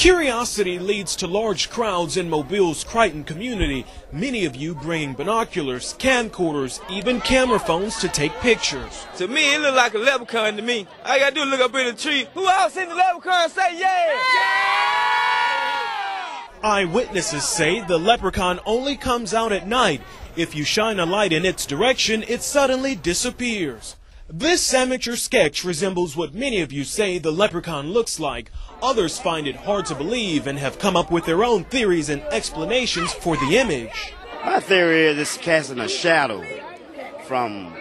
Curiosity leads to large crowds in Mobile's Crichton community, many of you bringing binoculars, camcorders, even camera phones to take pictures. To me, it look like a leprechaun to me. I gotta do look up in the tree. Who else seen the leprechaun say yeah? Eyewitnesses say the leprechaun only comes out at night. If you shine a light in its direction, it suddenly disappears. This amateur sketch resembles what many of you say the leprechaun looks like. Others find it hard to believe and have come up with their own theories and explanations for the image. My theory is it's casting a shadow from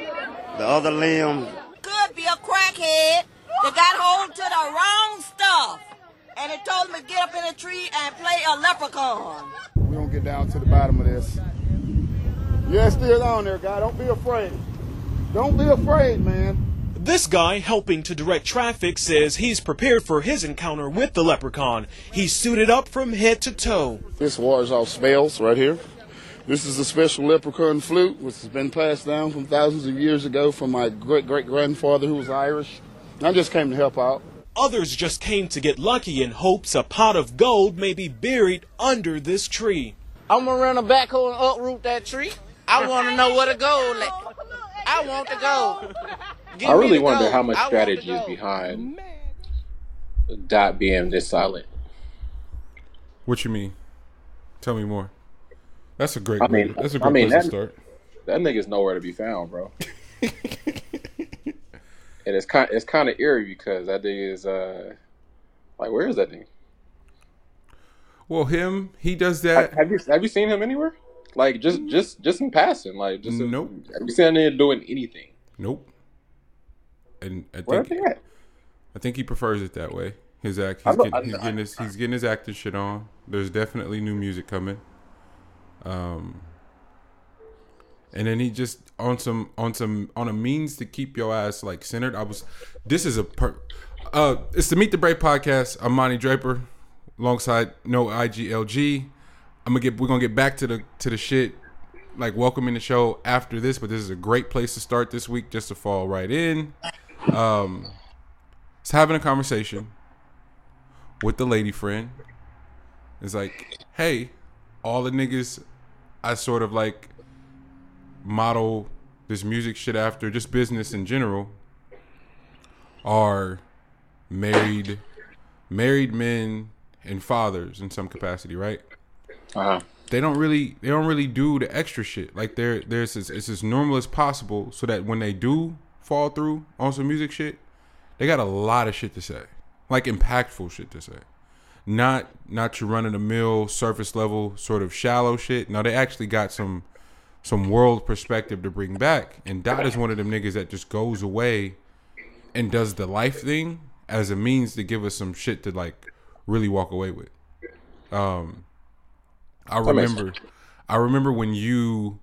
the other limb. Could be a crackhead that got hold to the wrong stuff. And it told him to get up in a tree and play a leprechaun. We're going to get down to the bottom of this. Yeah, it's still on there, guy. Don't be afraid. Don't be afraid, man. This guy helping to direct traffic says he's prepared for his encounter with the leprechaun. He's suited up from head to toe. This wars off spells right here. This is a special leprechaun flute, which has been passed down from thousands of years ago from my great great grandfather who was Irish. I just came to help out. Others just came to get lucky in hopes a pot of gold may be buried under this tree. I'm gonna run a backhoe and uproot that tree. I want to know where the gold at. I want the gold. I really wonder gold. how much strategy is behind Dot being this silent. What you mean? Tell me more. That's a great. I mean, that's a great I mean, place that, to start. That nigga's nowhere to be found, bro. and it's kind, it's kind of eerie because that nigga is uh, like, where is that nigga? Well, him, he does that. Have you have you seen him anywhere? Like just just just in passing, like just nope. you seen him doing anything? Nope. And I Where think? I think he prefers it that way. His act, he's, getting, he's getting his he's getting his acting shit on. There's definitely new music coming. Um, and then he just on some on some on a means to keep your ass like centered. I was, this is a per, uh, it's the Meet the Brave podcast. I'm Monty Draper, alongside No IGLG. Gonna get we're gonna get back to the to the shit like welcoming the show after this, but this is a great place to start this week just to fall right in. Um, it's having a conversation with the lady friend. It's like, hey, all the niggas I sort of like model this music shit after, just business in general, are married married men and fathers in some capacity, right? Uh-huh. They don't really they don't really do the extra shit. Like they're there's as, it's as normal as possible so that when they do fall through on some music shit, they got a lot of shit to say. Like impactful shit to say. Not not your run of the mill surface level sort of shallow shit. No, they actually got some some world perspective to bring back. And Dot is one of them niggas that just goes away and does the life thing as a means to give us some shit to like really walk away with. Um I remember I remember when you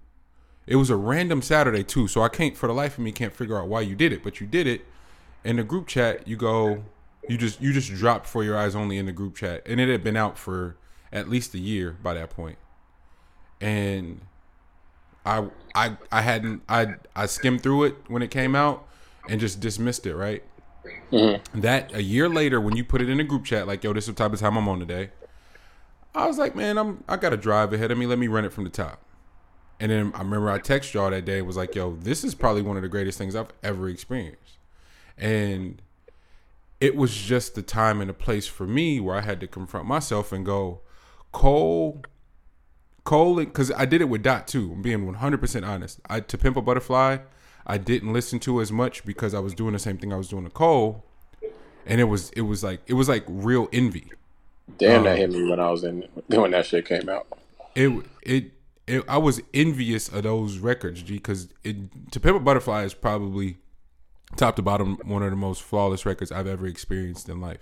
it was a random Saturday too, so I can't for the life of me can't figure out why you did it, but you did it. In the group chat, you go you just you just dropped for your eyes only in the group chat. And it had been out for at least a year by that point. And I I I hadn't I I skimmed through it when it came out and just dismissed it, right? That a year later when you put it in a group chat like, yo, this is the type of time I'm on today. I was like, man, I'm I got a drive ahead of me. Let me run it from the top. And then I remember I texted y'all that day. Was like, yo, this is probably one of the greatest things I've ever experienced. And it was just the time and the place for me where I had to confront myself and go, Cole, Cole, because I did it with Dot too. I'm being 100 percent honest. I to Pimp a Butterfly, I didn't listen to as much because I was doing the same thing I was doing to Cole, and it was it was like it was like real envy. Damn, Um, that hit me when I was in when that shit came out. it it, it I was envious of those records, G, because it to Pimp a Butterfly is probably top to bottom one of the most flawless records I've ever experienced in life.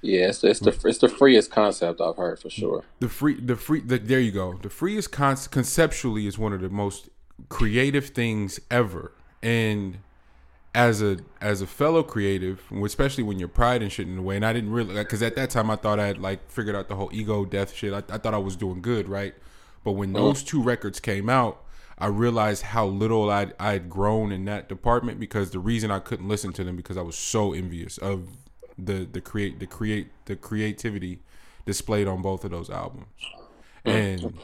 Yeah, it's, it's the it's the freest concept I've heard for sure. The free the free the, there you go. The freest con- conceptually is one of the most creative things ever, and as a as a fellow creative, especially when you're pride and shit in the way, and I didn't really because at that time I thought I had like figured out the whole ego death shit. I, I thought I was doing good, right? But when uh-huh. those two records came out, I realized how little I'd I'd grown in that department because the reason I couldn't listen to them because I was so envious of the the create the create the creativity displayed on both of those albums. Mm-hmm. And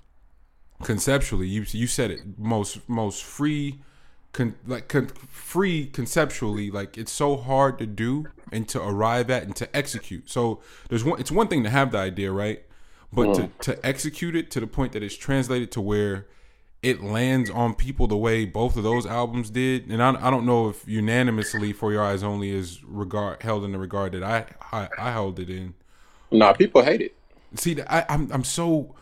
conceptually, you you said it most most free, con, like con, free conceptually. Like it's so hard to do and to arrive at and to execute. So there's one. It's one thing to have the idea, right? But to, mm. to execute it to the point that it's translated to where it lands on people the way both of those albums did, and I, I don't know if unanimously for your eyes only is regard held in the regard that I I, I held it in. Nah, people hate it. See, I, I'm I'm so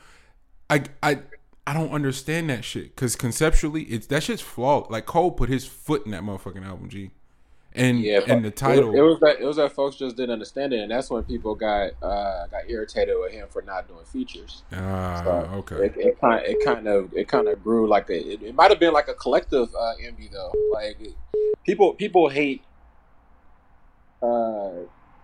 I I I don't understand that shit because conceptually it's that shit's flawed. Like Cole put his foot in that motherfucking album, G, and Yeah, and the title. It, it was that it was that folks just didn't understand it, and that's when people got uh, got irritated with him for not doing features. Ah, So okay. It, it kind it kind of it kind of grew like a it, it might have been like a collective uh, envy though. Like people people hate uh,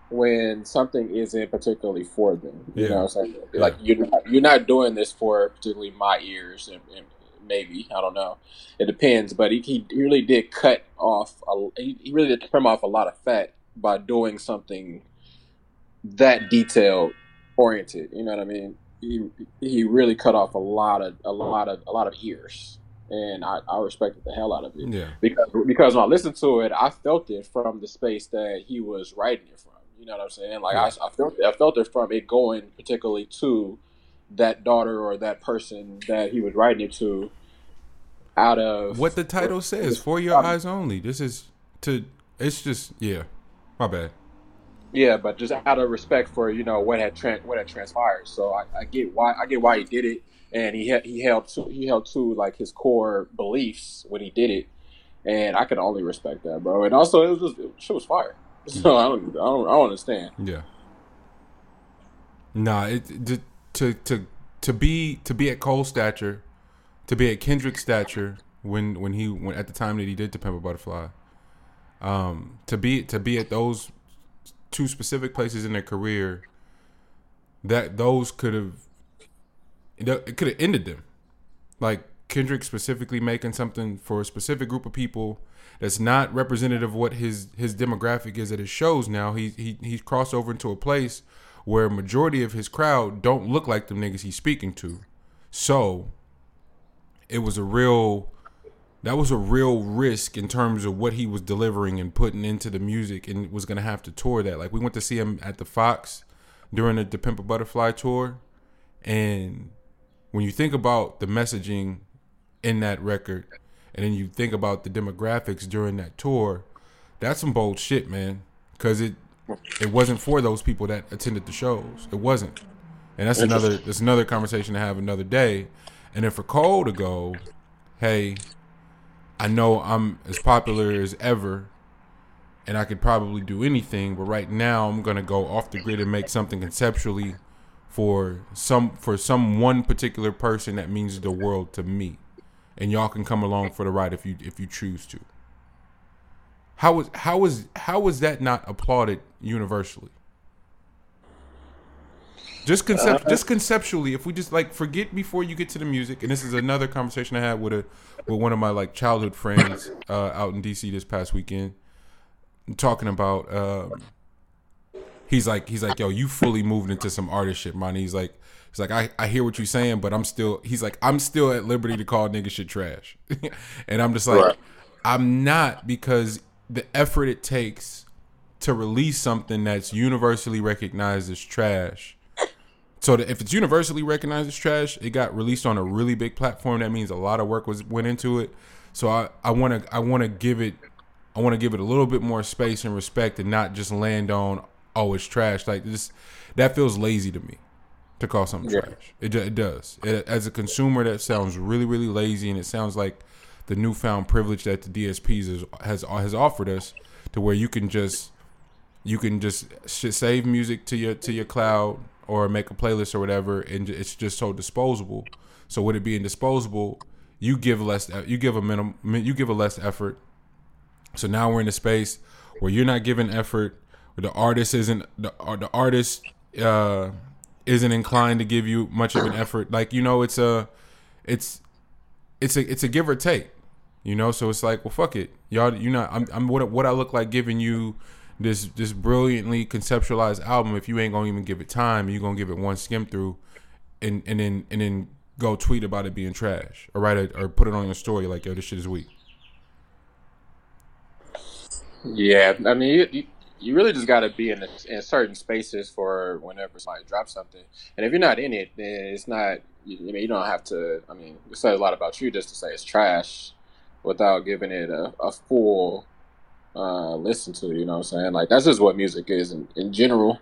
when something isn't particularly for them. You Yeah. know, what I'm saying Yeah. like you're not, you're not doing this for particularly my ears and, and maybe I don't know. It depends, but he, he really did cut off. A, he, he really did trim off a lot of fat by doing something that detail oriented. You know what I mean? He he really cut off a lot of a lot of a lot of ears, and I, I respected the hell out of it Yeah, because because when I listened to it, I felt it from the space that he was writing it from. You know what I'm saying? Like I, I felt I felt it from it going particularly to that daughter or that person that he was writing it to. Out of what the title says for your eyes only. This is to. It's just yeah. My bad. Yeah, but just out of respect for you know what had tran what had transpired. So I, I get why I get why he did it, and he he he held to he held to like his core beliefs when he did it, and I can only respect that, bro. And also, it was just it, shit was fire. So I don't I don't I don't understand. Yeah. Nah, it, it to to to be to be at Cole stature, to be at Kendrick stature when when he when at the time that he did to Pimp a Butterfly, um, to be to be at those two specific places in their career, that those could have it could have ended them, like Kendrick specifically making something for a specific group of people that's not representative of what his his demographic is at his shows now. He he he's crossed over into a place where majority of his crowd don't look like the niggas he's speaking to. So it was a real that was a real risk in terms of what he was delivering and putting into the music and was gonna have to tour that. Like we went to see him at the Fox during the, the Pimp a Butterfly tour and when you think about the messaging in that record and then you think about the demographics during that tour, that's some bold shit, man. Cause it it wasn't for those people that attended the shows. It wasn't. And that's another that's another conversation to have another day. And then for Cole to go, hey, I know I'm as popular as ever and I could probably do anything, but right now I'm gonna go off the grid and make something conceptually for some for some one particular person that means the world to me. And y'all can come along for the ride if you if you choose to. How was how was how was that not applauded universally? Just concept, just conceptually, if we just like forget before you get to the music, and this is another conversation I had with a with one of my like childhood friends uh, out in DC this past weekend, talking about. Um, he's like he's like yo, you fully moved into some artist shit, man. He's like he's like I I hear what you're saying, but I'm still he's like I'm still at liberty to call nigga shit trash, and I'm just like Right. I'm not because the effort it takes to release something that's universally recognized as trash. So if it's universally recognized as trash, it got released on a really big platform. That means a lot of work was went into it. So I I want to I want to give it I want to give it a little bit more space and respect and not just land on oh it's trash like this. That feels lazy to me to call something Yeah. trash. It it does. It, as a consumer, that sounds really really lazy, and it sounds like the newfound privilege that the DSPs is, has has offered us, to where you can just you can just save music to your to your cloud or make a playlist or whatever, and j- it's just so disposable. So with it being disposable, you give less you give a minimum you give a less effort. So now we're in a space where you're not giving effort. Where the artist isn't the or the artist uh, isn't inclined to give you much of an effort. Like you know, it's a it's it's a it's a give or take. You know, so it's like, well, fuck it, y'all. You know, I'm I'm what what I look like giving you this this brilliantly conceptualized album if you ain't gonna even give it time you're gonna give it one skim through and and then and then go tweet about it being trash or write it or put it on your story like yo this shit is weak Yeah, I mean, you, you, you really just got to be in, in certain spaces for whenever somebody drops something. And if you're not in it, then it's not. You, I mean, you don't have to. I mean, it says a lot about you just to say it's trash without giving it a, a full uh, listen to. You know what I'm saying? Like that's just what music is in, in general.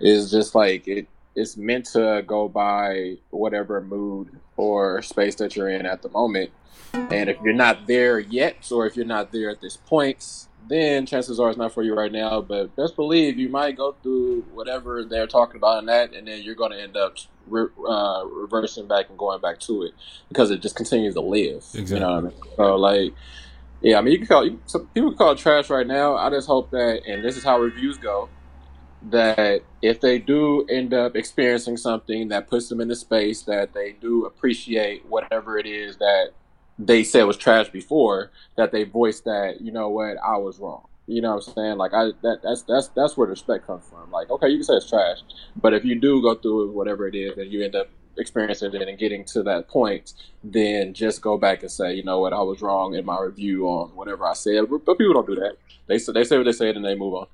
Is just like it. It's meant to go by whatever mood or space that you're in at the moment. And if you're not there yet, or if you're not there at this point, then chances are it's not for you right now. But best believe you might go through whatever they're talking about in that, and then you're going to end up re- uh, reversing back and going back to it because it just continues to live. You know what I mean? So like, yeah, I mean, you can call you, some people can call it trash right now. I just hope that, and this is how reviews go, that if they do end up experiencing something that puts them in the space that they do appreciate whatever it is that they said it was trash before that they voiced that you know what I was wrong. You know what I'm saying? Like I that that's that's that's where the respect comes from. Like okay, you can say it's trash, but if you do go through whatever it is and you end up experiencing it and getting to that point, then just go back and say, you know what, I was wrong in my review on whatever I said. But people don't do that. They say they say what they said and they move on.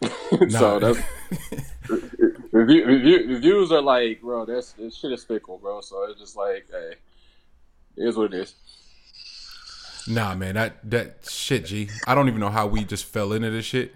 so that's review, review, reviews are like, bro, that's this shit is fickle, bro. So it's just like, hey, it is what it is. Nah, man, that that shit, G. I don't even know how we just fell into this shit.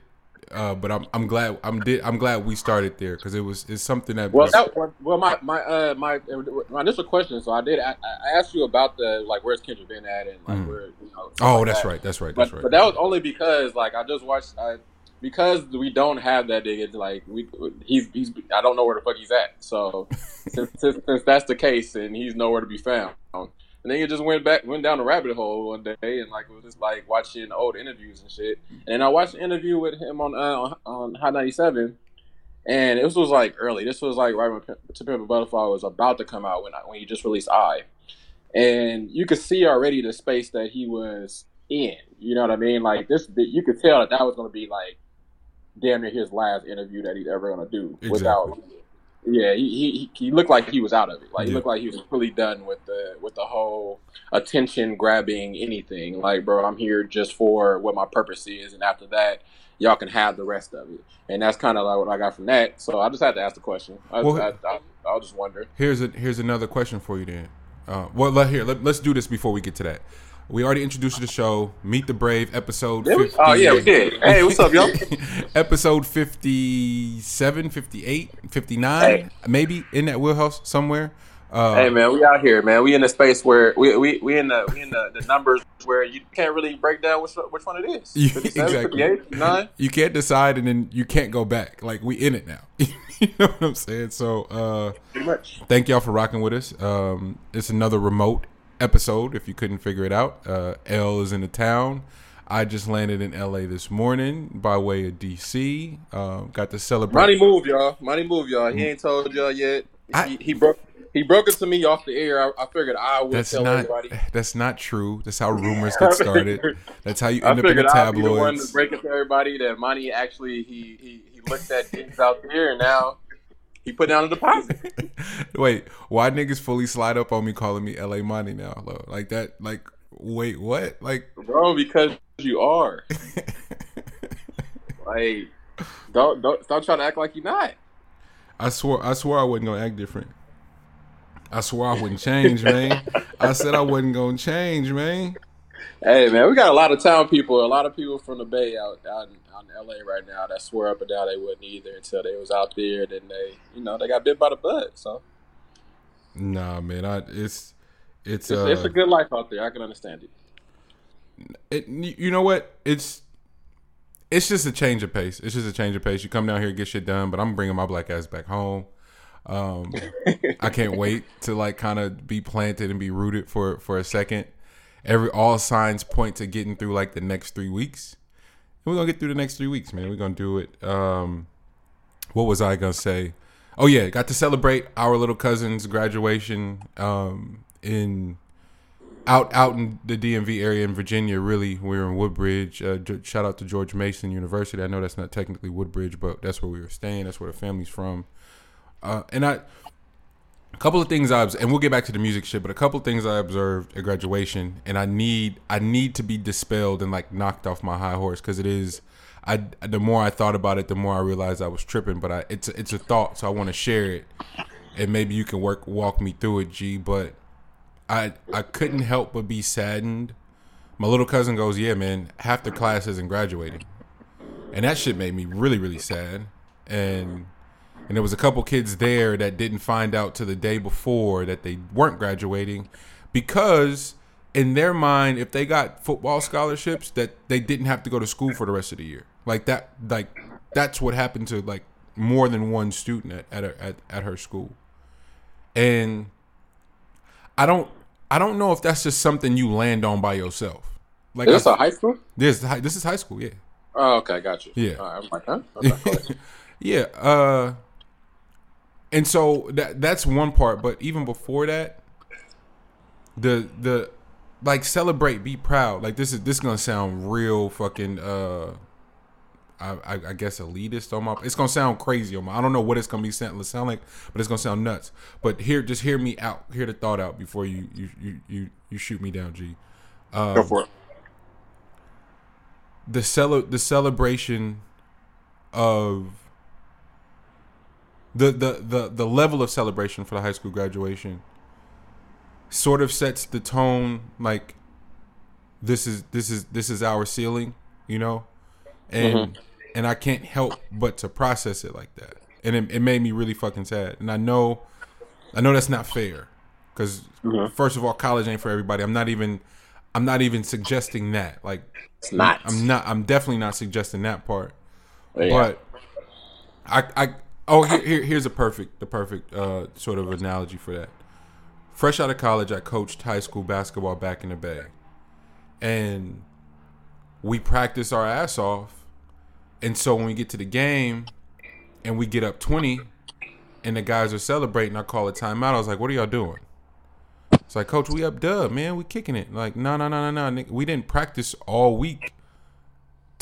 Uh, but I'm I'm glad I'm did I'm glad we started there because it was it's something that well that well my my uh my my initial question so I did I, I asked you about the like where's Kendrick been at and like mm. where you know oh like that's that. right that's right but, that's right but that was only because like I just watched I because we don't have that nigga like we he's he's I don't know where the fuck he's at so since, since, since that's the case and he's nowhere to be found and then you just went back, went down the rabbit hole one day, and like was just like watching old interviews and shit. And I watched an interview with him on uh, on Hot 97, and this was like early. This was like right when To Pimp a Butterfly was about to come out when I, when he just released I, and you could see already the space that he was in. You know what I mean? Like this, you could tell that that was going to be like damn near his last interview that he's ever going to do exactly. without yeah, he, he he looked like he was out of it. Like he looked like he was really done with the with the whole attention grabbing anything. Like, bro, I'm here just for what my purpose is, and after that, y'all can have the rest of it. And that's kind of like what I got from that. So I just had to ask the question. I, Well, I, I, I, just wondering. Here's a here's another question for you then. Uh, well, let here let, let's do this before we get to that. We already introduced you to the show, Meet the Brave, episode Did 50. Oh, yeah, we did. Hey, what's up, y'all? episode 57, 58, 59, Hey. maybe in that wheelhouse somewhere. Uh, hey man, we out here, man. We in a space where we we, we in the we in the, the numbers where you can't really break down which which one it is. You- 57, exactly. 58, 59? You can't decide, and then you can't go back. Like we in it now. you know what I'm saying? So, uh, Pretty much. thank y'all for rocking with us. Um, it's another remote episode. If you couldn't figure it out, uh, L is in the town. I just landed in LA this morning by way of DC. Um, got to celebrate. Money move, y'all. Money move, y'all. He ain't told y'all yet. I- he, he broke. He broke it to me off the air. I, I figured I would That's tell not. everybody. That's not true. That's how rumors get started. That's how you I end up in the figured I'd be the one to break it to everybody that money actually he he, he looked at things out there and now he put down a deposit. Wait, why niggas fully slide up on me calling me LA Money now? Lo? Like that? Like wait, what? Like Bro, because you are. like don't don't stop trying to act like you're not. I swore, I swore I wasn't gonna act different. I swore I wouldn't change, man. I said I wasn't gonna change, man. Hey man, we got a lot of town people, a lot of people from the Bay out out in, out in LA right now that swear up and down they wouldn't either until they was out there. Then they, you know, they got bit by the bug. So Nah, man. I it's it's it's, uh, it's a good life out there. I can understand it. it, you know what? It's it's just a change of pace. It's just a change of pace. You come down here, get shit done, but I'm bringing my black ass back home. Um, I can't wait to like kind of be planted and be rooted for for a second. Every all signs point to getting through like the next three weeks. We're gonna get through the next three weeks, man. We're gonna do it. Um, what was I gonna say? Oh yeah, got to celebrate our little cousin's graduation um, in out out in the DMV area in Virginia, really, we were in Woodbridge. Uh, shout out to George Mason University. I know that's not technically Woodbridge, but that's where we were staying. That's where the family's from. Uh, and I, a couple of things I and we'll get back to the music shit, but a couple of things I observed at graduation, and I need I need to be dispelled and like knocked off my high horse because it is. I the more I thought about it, the more I realized I was tripping. But I it's it's a thought, so I want to share it, and maybe you can work walk me through it, G. But I I couldn't help but be saddened. My little cousin goes, "Yeah, man, half the class isn't graduating," and that shit made me really really sad. And and there was a couple kids there that didn't find out to the day before that they weren't graduating because in their mind if they got football scholarships that they didn't have to go to school for the rest of the year like that like that's what happened to like more than one student at at, her, at, at her school and i don't i don't know if that's just something you land on by yourself like Is this I- a high school? this is high, this is high school yeah Oh, okay, got you. Yeah. All right, I'm like, huh? Yeah uh and so that that's one part but even before that the the like celebrate be proud. Like this is this is gonna sound real fucking uh I, I, I guess elitist on my it's gonna sound crazy on my I don't know what it's gonna be sound, sound like but it's gonna sound nuts. But here just hear me out hear the thought out before you you you you, you shoot me down G. Um, Go for it. the cele- the celebration of the, the the the level of celebration for the high school graduation sort of sets the tone like this is this is this is our ceiling you know and mm-hmm. and I can't help but to process it like that and it, it made me really fucking sad and I know I know that's not fair because mm-hmm. first of all college ain't for everybody I'm not even I'm not even suggesting that like It's not. I'm not. I'm definitely not suggesting that part. Yeah. But I, I, oh, here, here, here's a perfect, the perfect uh, sort of analogy for that. Fresh out of college, I coached high school basketball back in the Bay, and we practice our ass off. And so when we get to the game, and we get up twenty, and the guys are celebrating, I call a timeout. I was like, "What are y'all doing?" It's like, Coach, we up dub, man. We kicking it. Like, no, no, no, no, no. We didn't practice all week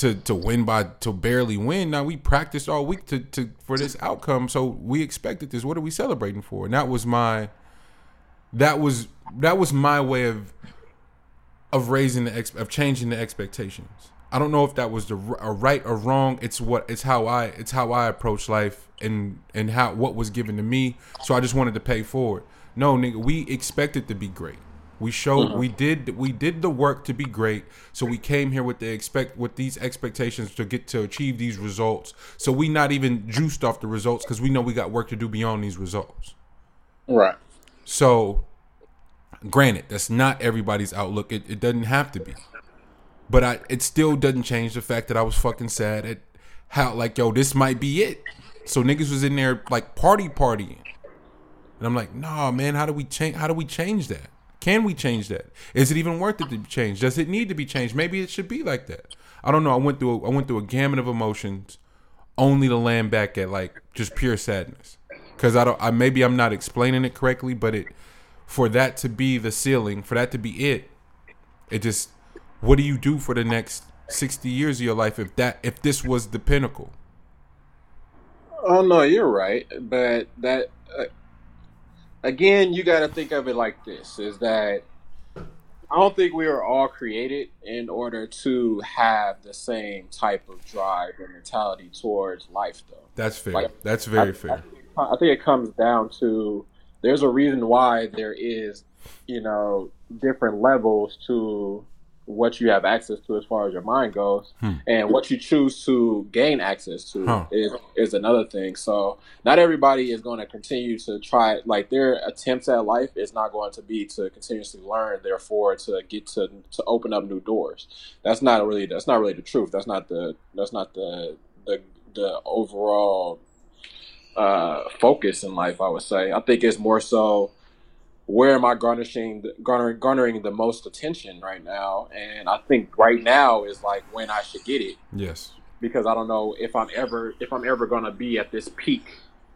to to win by to barely win. Now we practiced all week to to for this outcome. So we expected this. What are we celebrating for? And that was my that was that was my way of of raising the ex, of changing the expectations. I don't know if that was the right or wrong. It's what it's how I it's how I approach life and and how what was given to me. So I just wanted to pay forward. No, nigga, we expected to be great. We showed mm-hmm. we did we did the work to be great. So we came here with the expect with these expectations to get to achieve these results. So we not even juiced off the results because we know we got work to do beyond these results. Right. So, granted, that's not everybody's outlook. It, it doesn't have to be, but I it still doesn't change the fact that I was fucking sad at how like yo this might be it. So niggas was in there like party partying, and I'm like, nah, man, how do we change? How do we change that? Can we change that? Is it even worth it to change? Does it need to be changed? Maybe it should be like that. I don't know. I went through a, I went through a gamut of emotions, only to land back at like just pure sadness. Cause I don't. I maybe I'm not explaining it correctly, but it for that to be the ceiling, for that to be it, it just. What do you do for the next sixty years of your life if that if this was the pinnacle? Oh no, you're right, but that uh, again, you got to think of it like this: is that I don't think we are all created in order to have the same type of drive and mentality towards life, though. That's fair. Like, That's very I, fair. I, I think it comes down to there's a reason why there is, you know, different levels to what you have access to as far as your mind goes, Hmm. and what you choose to gain access to Huh. is is another thing. So not everybody is going to continue to try like their attempts at life is not going to be to continuously learn, therefore to get to to open up new doors. That's not really that's not really the truth. That's not the that's not the the the overall uh, focus in life. I would say. I think it's more so where am I garnishing garnering garnering the most attention right now, and I think right now is like when I should get it Yes. because I don't know if I'm ever if I'm ever gonna be at this peak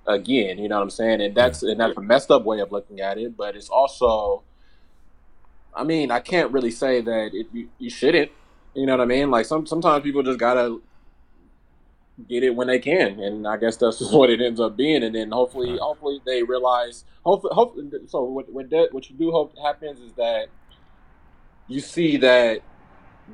again. You know what I'm saying? And that's and that's a messed up way of looking at it, but it's also I mean, I can't really say that it, you, you shouldn't. You know what I mean? Like some sometimes people just gotta get it when they can, and I guess that's just what it ends up being. And then hopefully, hopefully they realize. Hopefully, hopefully. So what what that, what you do hope happens is that you see that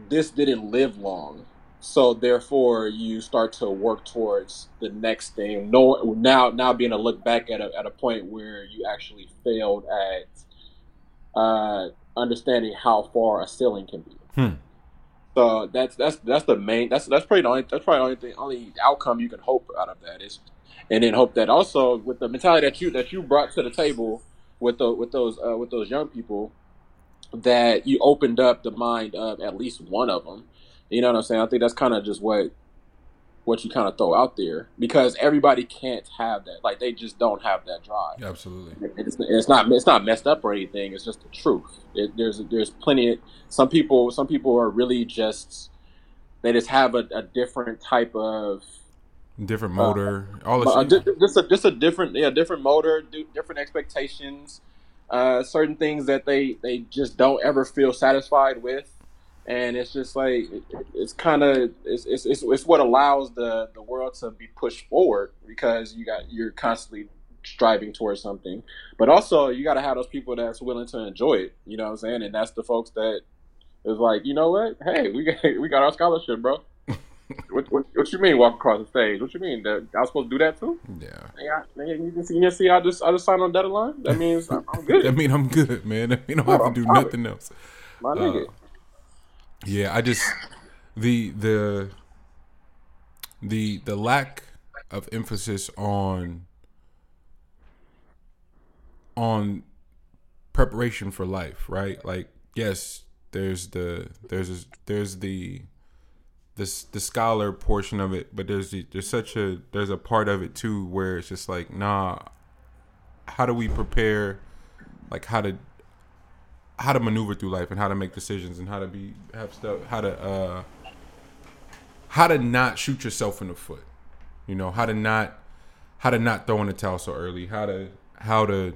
this didn't live long. So therefore, you start to work towards the next thing. No, now now being a look back at a at a point where you actually failed at uh, understanding how far a ceiling can be. Hmm. So that's that's that's the main. That's that's probably the only that's probably the only thing only outcome you can hope out of that is, and then hope that also with the mentality that you that you brought to the table with the with those uh, with those young people, that you opened up the mind of at least one of them. You know what I'm saying? I think that's kind of just what what you kind of throw out there because everybody can't have that. Like they just don't have that drive. Absolutely. It's, it's not it's not messed up or anything. It's just the truth. It, there's there's plenty. Of, some people some people are really just they just have a, a different type of Different motor, all uh, the shit. just a just a different yeah different motor, different expectations, uh, certain things that they they just don't ever feel satisfied with, and it's just like it's kind of it's, it's it's it's what allows the the world to be pushed forward because you got you're constantly striving towards something, but also you got to have those people that's willing to enjoy it. You know what I'm saying? And that's the folks that is like, you know what? Hey, we got we got our scholarship, bro. what, what, what you mean walk across the stage? What you mean that I was supposed to do that too? Yeah. Yeah, you can see, you can see I just I just signed on dotted line. That means I'm, I'm good. I mean, I'm good, man. I mean, I don't have to do nothing else. My uh, nigga. Yeah, I just the the the the lack of emphasis on on preparation for life, right? Like, yes, there's the there's there's the this the scholar portion of it, but there's the, there's such a there's a part of it too where it's just like, nah, how do we prepare like how to how to maneuver through life and how to make decisions and how to be have stuff how to uh how to not shoot yourself in the foot you know how to not how to not throw in the towel so early how to how to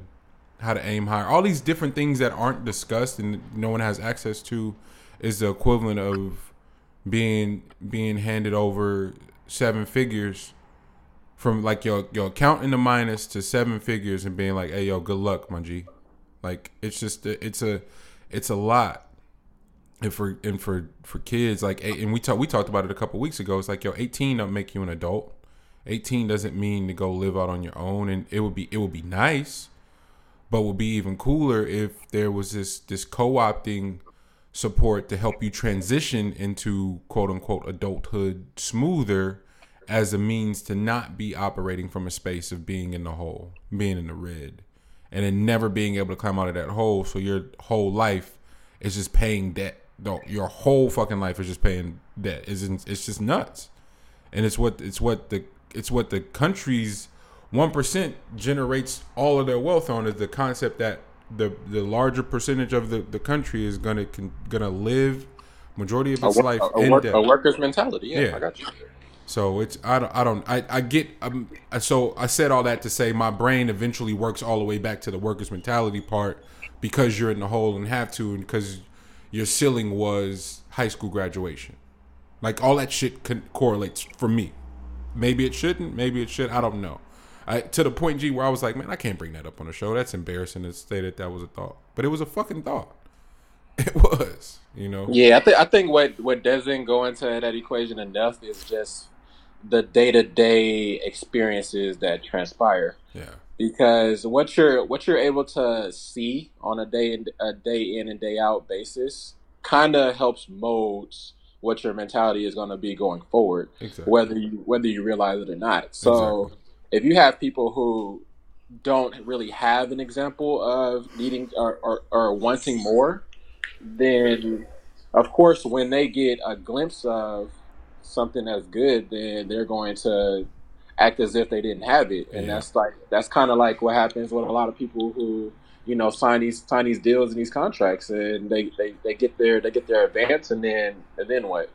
how to aim higher all these different things that aren't discussed and no one has access to is the equivalent of being being handed over seven figures from like your your account in the minus to seven figures and being like hey yo good luck my g like it's just it's a it's a lot. And for and for for kids like and we talked we talked about it a couple weeks ago. It's like yo 18 don't make you an adult. 18 doesn't mean to go live out on your own. And it would be it would be nice but would be even cooler if there was this this co-opting support to help you transition into quote unquote adulthood smoother as a means to not be operating from a space of being in the hole, being in the red, and then never being able to climb out of that hole. So your whole life is just paying debt. No, your whole fucking life is just paying debt. It's it's just nuts, and it's what it's what the it's what the country's one percent generates all of their wealth on is the concept that the the larger percentage of the, the country is gonna con, gonna live majority of its work, life a, in work, debt. a worker's mentality. Yeah, Yeah. I got you. So it's I don't I don't I, I get um so I said all that to say my brain eventually works all the way back to the workers mentality part because you're in the hole and have to and because your ceiling was high school graduation. Like all that shit con- correlates for me. Maybe it shouldn't, maybe it should. I don't know. I to the point G where I was like, man, I can't bring that up on the show. That's embarrassing to say that that was a thought, but it was a fucking thought. It was, you know. Yeah, I think I think what what doesn't go into that equation enough is just the day to day experiences that transpire. Yeah. Because what you're what you're able to see on a day in a day in and day out basis kind of helps mold what your mentality is going to be going forward, Exactly. whether you whether you realize it or not. So if you have people who don't really have an example of needing or, or, or wanting more, then of course when they get a glimpse of something that's good, then they're going to act as if they didn't have it, and Yeah. that's like that's kind of like what happens with a lot of people who you know sign these sign these deals and these contracts, and they, they, they get their they get their advance, and then and then what?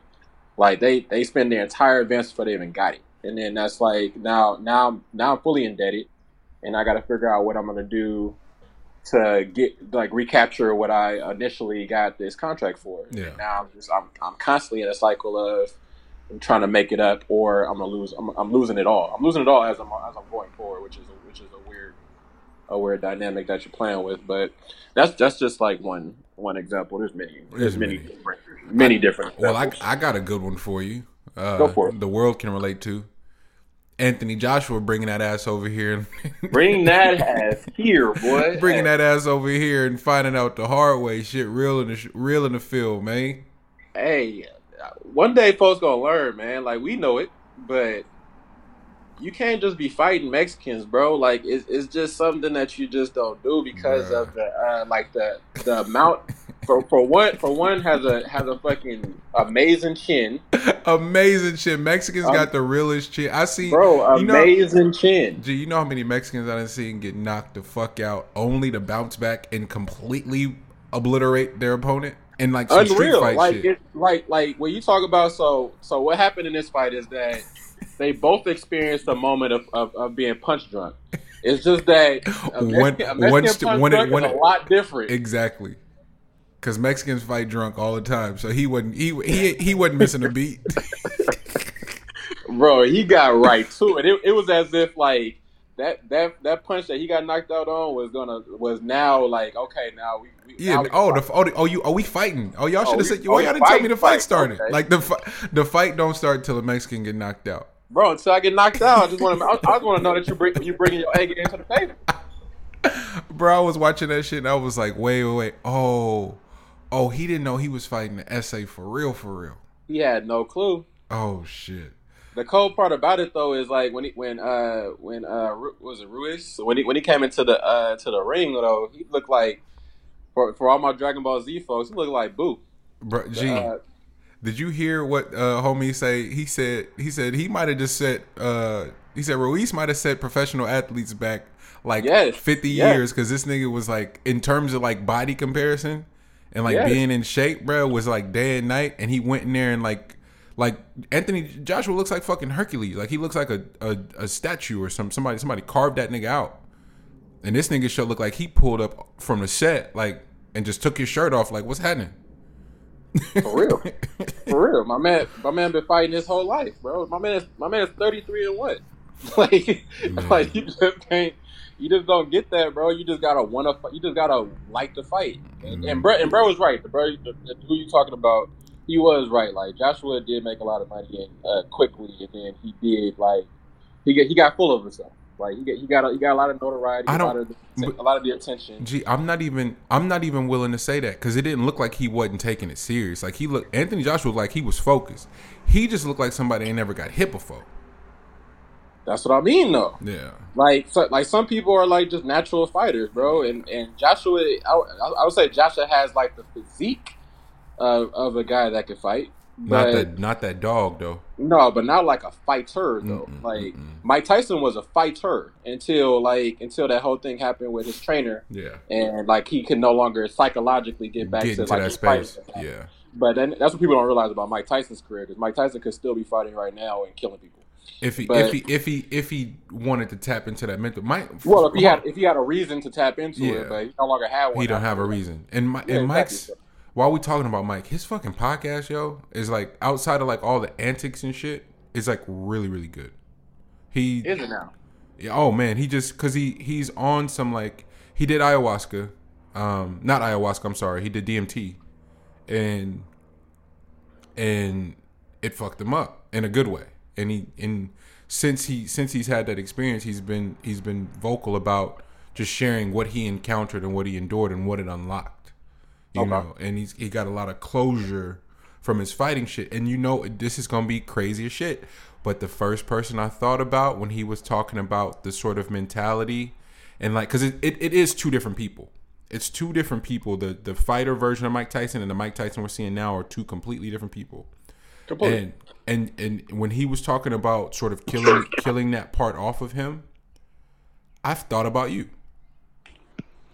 Like they they spend their entire advance before they even got it, and then that's like now now now I'm fully indebted, and I got to figure out what I'm gonna do to get like recapture what I initially got this contract for. Yeah. And now I'm just I'm I'm constantly in a cycle of I'm trying to make it up, or I'm gonna lose. I'm, I'm losing it all. I'm losing it all as I'm as I'm going forward, which is a, which is a weird a weird dynamic that you're playing with. But that's that's just like one one example. There's many. There's, many many. different many different. Well, I. I got a good one for you. Uh, Go for it. The world can relate to. Anthony Joshua bringing that ass over here, bring that ass here, boy. bringing that ass over here, and finding out the hard way. Shit, real in the real in the field, man. hey, one day folks gonna learn, man. Like we know it, but you can't just be fighting Mexicans, bro. Like it's, it's just something that you just don't do because Bruh. of the uh, like the the amount. For, for one, for one has a has a fucking amazing chin, Amazing shit. Mexicans Um, got the realest chin. I see, bro. You know, Amazing chin. Gee, you know how many Mexicans I done seen get knocked the fuck out only to bounce back and completely obliterate their opponent in like Unreal. Like shit. it, like like when you talk about so so what happened in this fight is that they both experienced a moment of, of, of being punch drunk. It's just that a Mexican, a Mexican once to- when drunk when is it- a lot different. Exactly. Cause Mexicans fight drunk all the time, so he wasn't he he he wasn't missing a beat. Bro, he got right to it. it. It was as if like that that that punch that he got knocked out on was gonna was now like okay now we, we Yeah. now we Oh, the oh, the, oh you oh we fighting? Oh y'all Oh, should have said. oh, y'all didn't tell me the fight fight, started? okay. Like the the fight don't start till the Mexican get knocked out. bro until I get knocked out. I just want to I, I just want to know that you bring you bringing your egg into the table. Bro, I was watching that shit and I was like, wait, wait, wait. Oh, oh, he didn't know he was fighting the essay for real, for real. He had no clue. Oh shit. The cold part about it though is like when he when uh when uh was it Ruiz when he when he came into the uh to the ring though he looked like for for all my Dragon Ball Z folks he looked like Boo. Bro, G, Uh, did you hear what uh homie say? He said he said he might have just set uh he said Ruiz might have set professional athletes back like Yes, 50 yes. years cuz this nigga was like in terms of like body comparison and like Yes. being in shape, bro, was like day and night and he went in there and like like Anthony Joshua looks like fucking Hercules. Like he looks like a a, a statue or some somebody somebody carved that nigga out. And this nigga should look like he pulled up from the set like and just took his shirt off like what's happening? for real, for real. My man, my man been fighting his whole life, bro. My man, is, my man is thirty three and what? Like, mm. like you just can't. You just don't get that, bro. You just gotta wanna. You just gotta like to fight. And, and mm. bro, and bro was right. The bro, the, the, who you talking about? He was right. Like Joshua did make a lot of money and uh, quickly, and then he did like he get he got full of himself. Like he got he got a, he got a lot of notoriety. I a lot don't- of the, a lot of the attention. Gee, I'm not even I'm not even willing to say that because it didn't look like he wasn't taking it serious. Like he looked Anthony Joshua like he was focused. He just looked like somebody ain't never got hit before. That's what I mean, though. Yeah. Like, so, like some people are like just natural fighters, bro. And and Joshua, I, I would say Joshua has like the physique of, of a guy that can fight. Not But that not that dog though. no, but not like a fighter though. Mm-mm, like mm-mm. Mike Tyson was a fighter until like until that whole thing happened with his trainer, Yeah. and like he could no longer psychologically get back Get to into like that his space. style. Yeah. But then that's what people don't realize about Mike Tyson's career because Mike Tyson could still be fighting right now and killing people. If he But- if he if he if he wanted to tap into that mental Mike Well, if he had if he had a reason to tap into Yeah. it, but he no longer had one. he don't have a reason. And my, Yeah, and Mike's exactly. While we talking about Mike, his fucking podcast, yo, is like outside of like all the antics and shit, is like really really good. He Is it now? Yeah, oh man, he just cuz he he's on some like he did ayahuasca. Um not ayahuasca, I'm sorry. He did DMT. And and it fucked him up in a good way. And he and since he since he's had that experience, he's been he's been vocal about just sharing what he encountered and what he endured and what it unlocked. You Okay. know, and he's he got a lot of closure from his fighting shit. And you know this is gonna be crazy as shit. But the first person I thought about when he was talking about the sort of mentality and like because it, it, it is two different people. It's two different people. The the fighter version of Mike Tyson and the Mike Tyson we're seeing now are two completely different people. Completely. And and and when he was talking about sort of killing killing that part off of him, I've thought about you.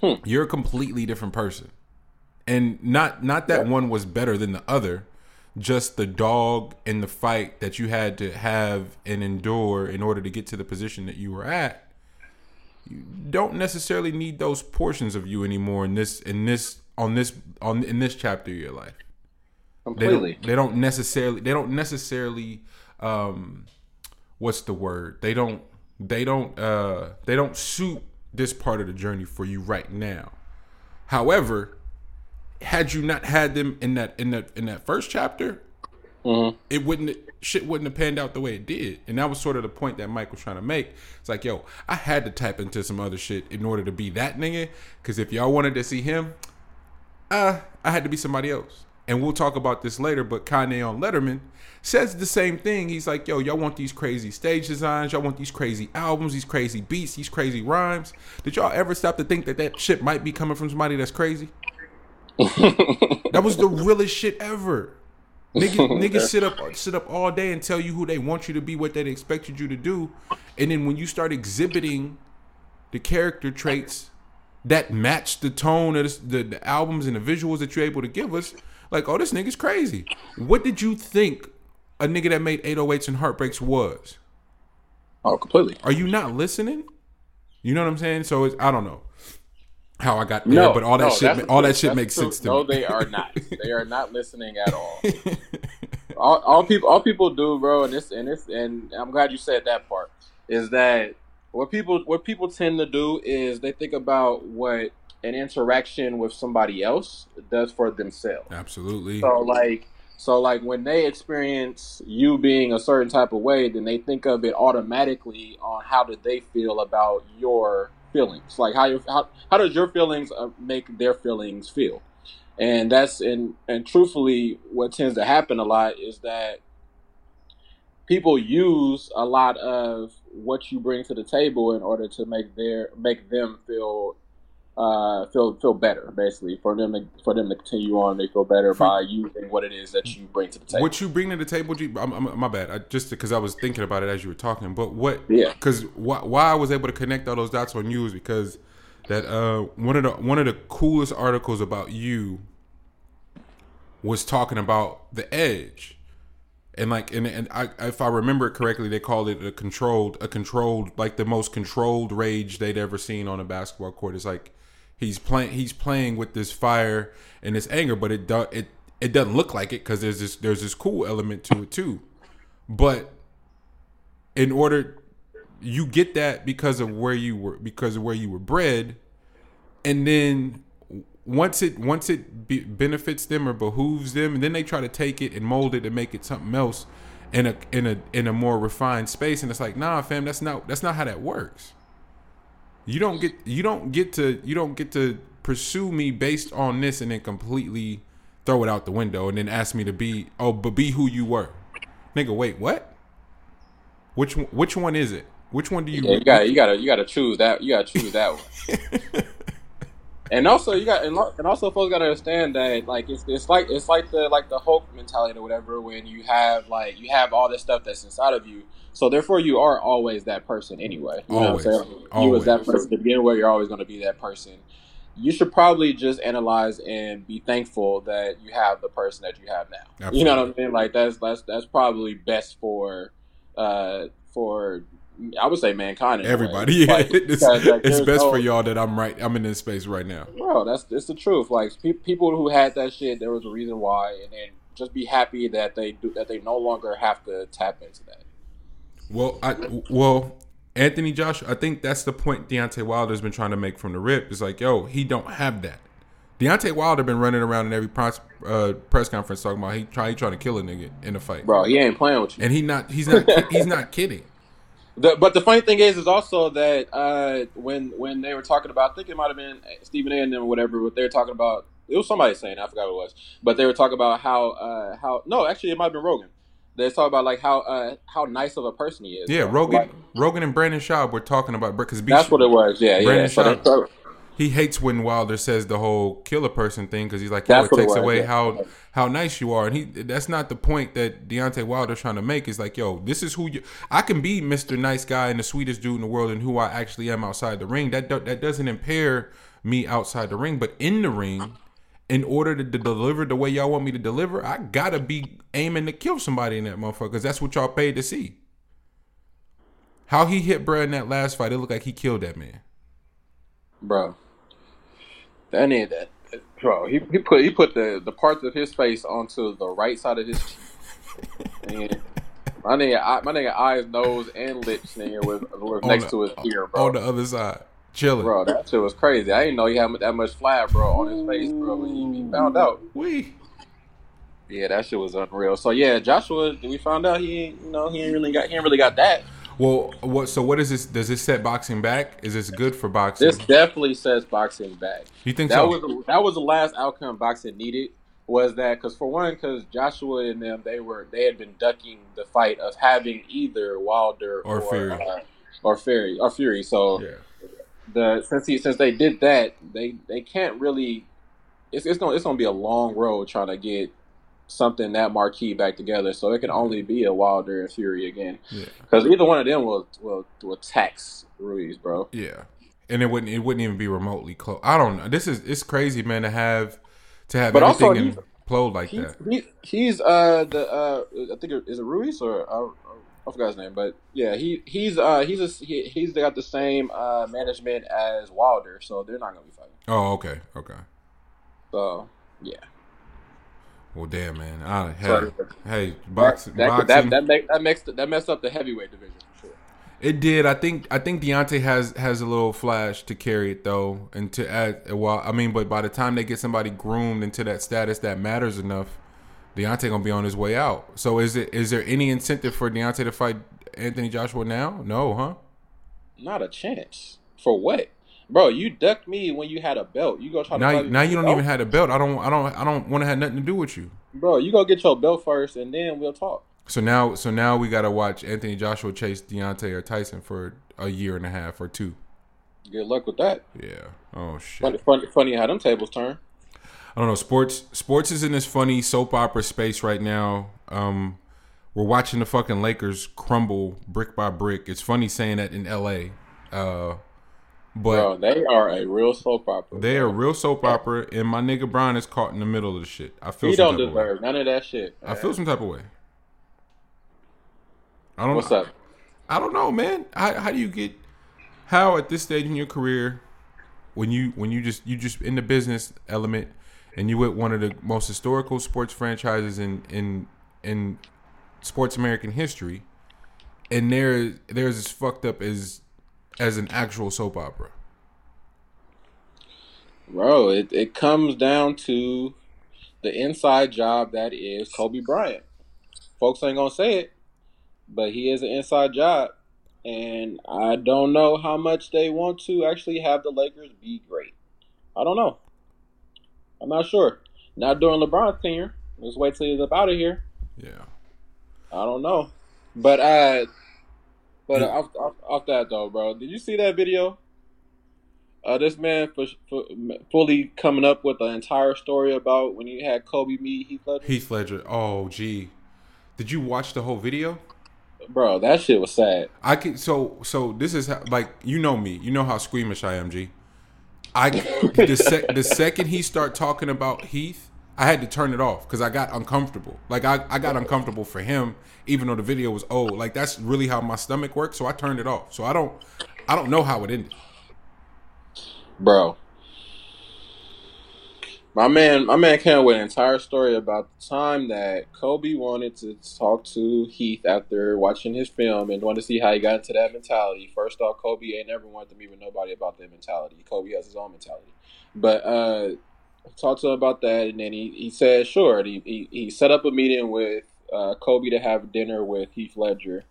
Hmm. You're a completely different person. And not not that one was better than the other, just the dog and the fight that you had to have and endure in order to get to the position that you were at you don't necessarily need those portions of you anymore in this in this on this on in this chapter of your life. They Completely. don't, they don't necessarily they don't necessarily um what's the word? They don't they don't uh they don't suit this part of the journey for you right now. However, had you not had them in that in that in that first chapter, it wouldn't shit wouldn't have panned out the way it did. And that was sort of the point that Mike was trying to make. It's like, yo, I had to tap into some other shit in order to be that nigga. Cause if y'all wanted to see him, uh, I had to be somebody else. And we'll talk about this later, but Kanye on Letterman says the same thing. He's like, yo, y'all want these crazy stage designs, y'all want these crazy albums, these crazy beats, these crazy rhymes. Did y'all ever stop to think that that shit might be coming from somebody that's crazy? That was the realest shit ever. Niggas, niggas sit up sit up all day and tell you who they want you to be, what they expected you to do, and then when you start exhibiting the character traits that match the tone of the, the albums and the visuals that you're able to give us, like, oh, this nigga's crazy. What did you think a nigga that made 808s and Heartbreaks was? Oh, completely. Are you not listening? You know what I'm saying? So it's I don't know how I got there, No, but all that no, shit, all that shit That's makes sense to no, me. they are not. They are not listening at all. all, all people, all people do, bro, and this, and this, and I'm glad you said that part. Is that what people, what people tend to do is they think about what an interaction with somebody else does for themselves. Absolutely. So like so like when they experience you being a certain type of way, then they think of it automatically on how did they feel about your feelings. Like how you how, how does your feelings uh, make their feelings feel? And that's and and truthfully what tends to happen a lot is that people use a lot of what you bring to the table in order to make their make them feel uh, feel feel better, basically for them to for them to continue on. They feel better by using what it is that you bring to the table. What you bring to the table, G? I'm, I'm, my bad. I, just because I was thinking about it as you were talking. But what? Yeah. Because why, why I was able to connect all those dots on you is because that uh one of the one of the coolest articles about you was talking about the edge, and like and and I if I remember it correctly, they called it a controlled a controlled like the most controlled rage they'd ever seen on a basketball court. It's like he's playing he's playing with this fire and this anger, but it do, it it doesn't look like it because there's this there's this cool element to it too. But in order you get that because of where you were because of where you were bred, and then once it once it be, benefits them or behooves them, and then they try to take it and mold it and make it something else in a in a in a more refined space, and it's like nah, fam, that's not that's not how that works. You don't get you don't get to you don't get to pursue me based on this and then completely throw it out the window and then ask me to be oh but be who you were, nigga. Wait, what? Which one, which one is it? Which one do you? Yeah, you got you got to you got to choose that. You got to choose that one. and also, you got and, and also, folks got to understand that like it's, it's like it's like the like the Hulk mentality or whatever. When you have like you have all this stuff that's inside of you, so therefore you are always that person anyway. You know what I'm Always. saying? You Always. as that person to begin with, you're always going to be that person. You should probably just analyze and be thankful that you have the person that you have now. You know what I'm mean? Like that's that's that's probably best for uh for I would say mankind. Everybody, yeah, Like, it's, like, it's best no- for y'all that I'm right. I'm in this space right now. Bro, that's it's the truth. Like pe- people who had that shit, there was a reason why, and then just be happy that they do that. They no longer have to tap into that. Well, I well, Anthony Josh, I think that's the point Deontay Wilder's been trying to make from the rip. It's like, yo, he don't have that. Deontay Wilder been running around in every press, uh, press conference talking about he try he trying to kill a nigga in a fight, Bro, he ain't playing with you. and he not he's not he's not kidding. The, but the funny thing is, is also that uh, when when they were talking about, I think it might have been Stephen A. and them or whatever, but they were talking about. It was somebody saying, I forgot what it was, but they were talking about how uh, how no, actually it might have been Rogan. They were talking about like how uh, how nice of a person he is. Yeah. Rogan, Like, Rogan and Brandon Schaub were talking about because that's what it was. Yeah, yeah. Brandon So Schaub, he hates when Wilder says the whole kill a person thing because he's like, That's it it takes was, away yeah. how how nice you are, and he that's not the point that Deontay Wilder's trying to make. Is like, yo, this is who you. I can be Mister Nice Guy and the sweetest dude in the world, and who I actually am outside the ring. That that doesn't impair me outside the ring, but in the ring. In order to d- deliver the way y'all want me to deliver, I gotta be aiming to kill somebody in that motherfucker. Cause that's what y'all paid to see. How he hit bruh in that last fight, it looked like he killed that man. bro. That nigga, that bro, he, he put he put the the parts of his face onto the right side of his cheek. and my nigga, eye- my nigga eyes, nose, and lips nigga was, was On next the- to his ear, bro. On the other side, chilling. Bro, that shit was crazy. I didn't know he had that much flab, bro, on his face, bro. But he, he found out. We. Yeah, that shit was unreal. So yeah, Joshua, we found out he, ain't- you know, he ain't really got, he ain't really got that. Well, what? So what is this? Does this set boxing back? Is this good for boxing? This definitely sets boxing back. you think that so? was the, that was the last outcome boxing needed. Was that because for one, because Joshua and them they were they had been ducking the fight of having either Wilder Or Fury. uh, or Fury or Fury. So yeah. the since he since they did that, they they can't really. It's it's gonna it's gonna be a long road trying to get something that marquee back together. So it can only be a Wilder and Fury again Yeah. because either one of them will will will tax Ruiz, bro. Yeah. And it wouldn't. It wouldn't even be remotely close. I don't know. This is. It's crazy, man. To have. To have But also everything he's- implode like He's, that. he, he's uh the uh I think it, is it Ruiz or uh, I forgot his name, but yeah he he's uh he's a, he, he's got the same uh management as Wilder, so they're not gonna be fighting. Oh, okay. Okay. So yeah, Well, damn, man. I, hey, hey, boxing. that boxing. that that, make, that makes that messed up the heavyweight division for sure. It did. I think. I think Deontay has has a little flash to carry it though, and to add. Well, I mean, but by the time they get somebody groomed into that status that matters enough, Deontay gonna be on his way out. So is it? Is there any incentive for Deontay to fight Anthony Joshua now? No, huh? Not a chance for what, bro? You ducked me when you had a belt. You go try to Now, now you don't a even have a belt. I don't. I don't. I don't want to have nothing to do with you. bro. You go get your belt first, and then we'll talk. So now, so now we gotta watch Anthony Joshua chase Deontay or Tyson for a year and a half or two. Good luck with that. Yeah. Oh shit. Funny, funny, funny how them tables turn. I don't know. Sports sports is in this funny soap opera space right now. Um, we're watching the fucking Lakers crumble brick by brick. It's funny saying that in L.A. Uh, but Bro, they are a real soap opera. they are a real soap opera, and my nigga Brian is caught in the middle of the shit. I feel He some don't type of deserve none of that shit. I feel some type of way. I don't. Know. What's up? I don't know, man. How, how do you get? How at this stage in your career, when you when you just you just in the business element, and you with one of the most historical sports franchises in in in sports American history, and there there's as fucked up as as an actual soap opera. Bro, it, it comes down to the inside job that is Kobe Bryant. Folks ain't gonna say it, but he is an inside job. And I don't know how much they want to actually have the Lakers be great. I don't know. I'm not sure. Not during LeBron's tenure. Let's wait till he's up out of here. Yeah. I don't know. But uh but Yeah. off, off, off that though, bro, did you see that video? Uh, this man for, for, fully coming up with the entire story about when he had Kobe meet Heath Ledger. Heath Ledger. Oh, gee. Did you watch the whole video? Bro, that shit was sad. I can so so this is how, like you know me, you know how squeamish I am, G. I the sec, the second he start talking about Heath, I had to turn it off because I got uncomfortable. Like I, I got uncomfortable for him, even though the video was old. Like that's really how my stomach works, so I turned it off. So I don't I don't know how it ended. Bro. My man my man came with an entire story about the time that Kobe wanted to talk to Heath after watching his film and wanted to see how he got into that mentality. First off, Kobe ain't never wanted to meet with nobody about that mentality. Kobe has his own mentality. But uh talked to him about that and then he, he said sure. He, he he set up a meeting with uh, Kobe to have dinner with Heath Ledger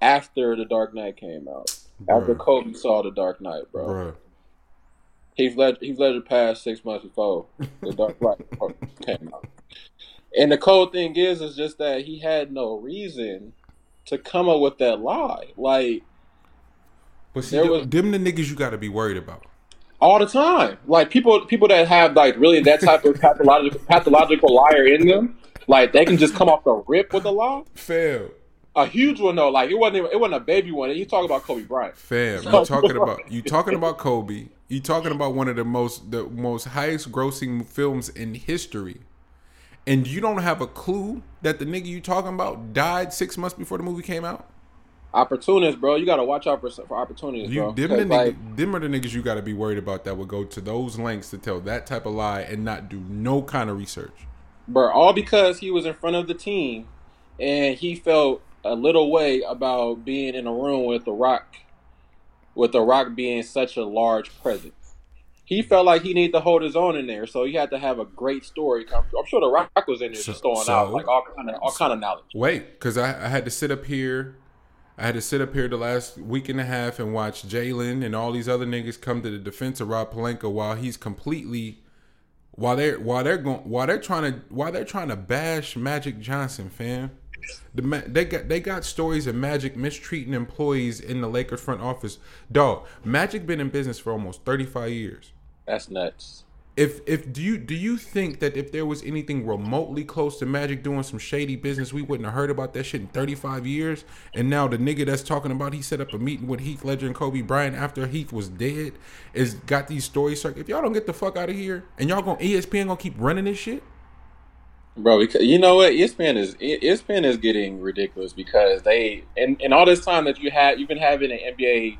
after The Dark Knight came out. After Kobe saw The Dark Knight, bro. Bruh. Heath Ledger, Heath Ledger passed six months before the Dark Knight came out. And the cold thing is, is just that he had no reason to come up with that lie, like But see, was- them the niggas you got to be worried about. All the time. Like people, people that have like really that type of pathological, pathological liar in them, like they can just come off the rip with a lie. Fail. A huge one though, like it wasn't, even, it wasn't a baby one. You talk about Kobe Bryant. Fam, you talking about you talking about Kobe. You talking about one of the most the most highest grossing films in history. And you don't have a clue that the nigga you talking about died six months before the movie came out? Opportunists, bro. You gotta watch out for, for opportunities, You bro. them, the like, niggas, them are the niggas you got to be worried about that would go to those lengths to tell that type of lie and not do no kind of research. bro, all because he was in front of the team and he felt a little way about being in a room with the Rock, with the Rock being such a large presence. He felt like he needed to hold his own in there, so he had to have a great story. come through. I'm sure the Rock was in there So- just throwing so- out like all kind of all kind of knowledge. Wait, because I, I had to sit up here. I had to sit up here the last week and a half and watch Jalen and all these other niggas come to the defense of Rob Pelinka while he's completely while they're while they're going while they're trying to while they're trying to bash Magic Johnson, fam. The they got they got stories of Magic mistreating employees in the Lakers front office. Dog, Magic been in business for almost thirty five years. That's nuts. If if do you do you think that if there was anything remotely close to Magic doing some shady business, we wouldn't have heard about that shit in 35 years? And now the nigga that's talking about he set up a meeting with Heath Ledger and Kobe Bryant after Heath was dead is got these stories. If y'all don't get the fuck out of here and y'all going ESPN gonna keep running this shit, Bro, because you know what, ESPN is ESPN is getting ridiculous because they and, and all this time that you had, you've been having an NBA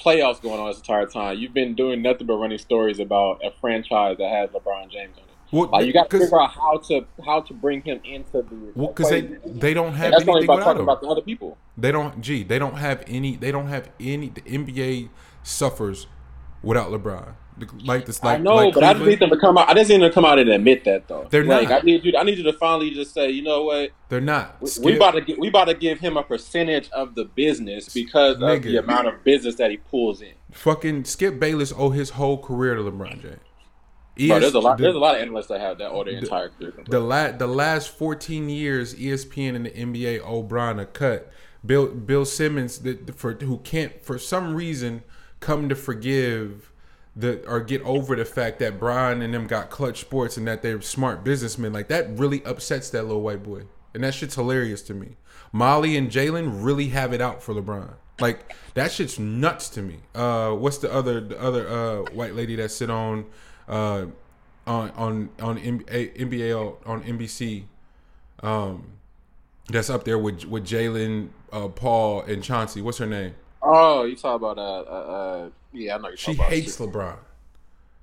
playoffs going on this entire time. You've been doing nothing but running stories about a franchise that has LeBron James on it. Well, like you got to figure out how to how to bring him into the well, because they they don't have and that's anything talking him. about the other people. They don't. Gee, they don't have any. They don't have any. The NBA suffers without LeBron. Like this, like I know, like but I just need them to come out. I just need them to come out and admit that though. They're like, not. I need you. I need you to finally just say, you know what? They're not. We, Skip. we about to get, we about to give him a percentage of the business because of the amount of business that he pulls in. fucking Skip Bayless owe his whole career to LeBron James. Bro, there's a lot. the- There's a lot of analysts that have that all their entire career. The la- the last 14 years, ESPN and the NBA owe Bron a cut. Bill Bill Simmons, the, the- for who can't for some reason come to forgive the or get over the fact that Brian and them got Klutch Sports and that they're smart businessmen. Like that really upsets that little white boy, and that shit's hilarious to me. Molly and Jalen really have it out for LeBron. Like that shit's nuts to me. Uh, what's the other the other uh, white lady that sit on uh, on on on NBA, on NBC? Um, that's up there with with Jalen, uh, Paul, and Chauncey. What's her name? Oh, you talk about uh, uh, uh yeah, I know you. She hates LeBron.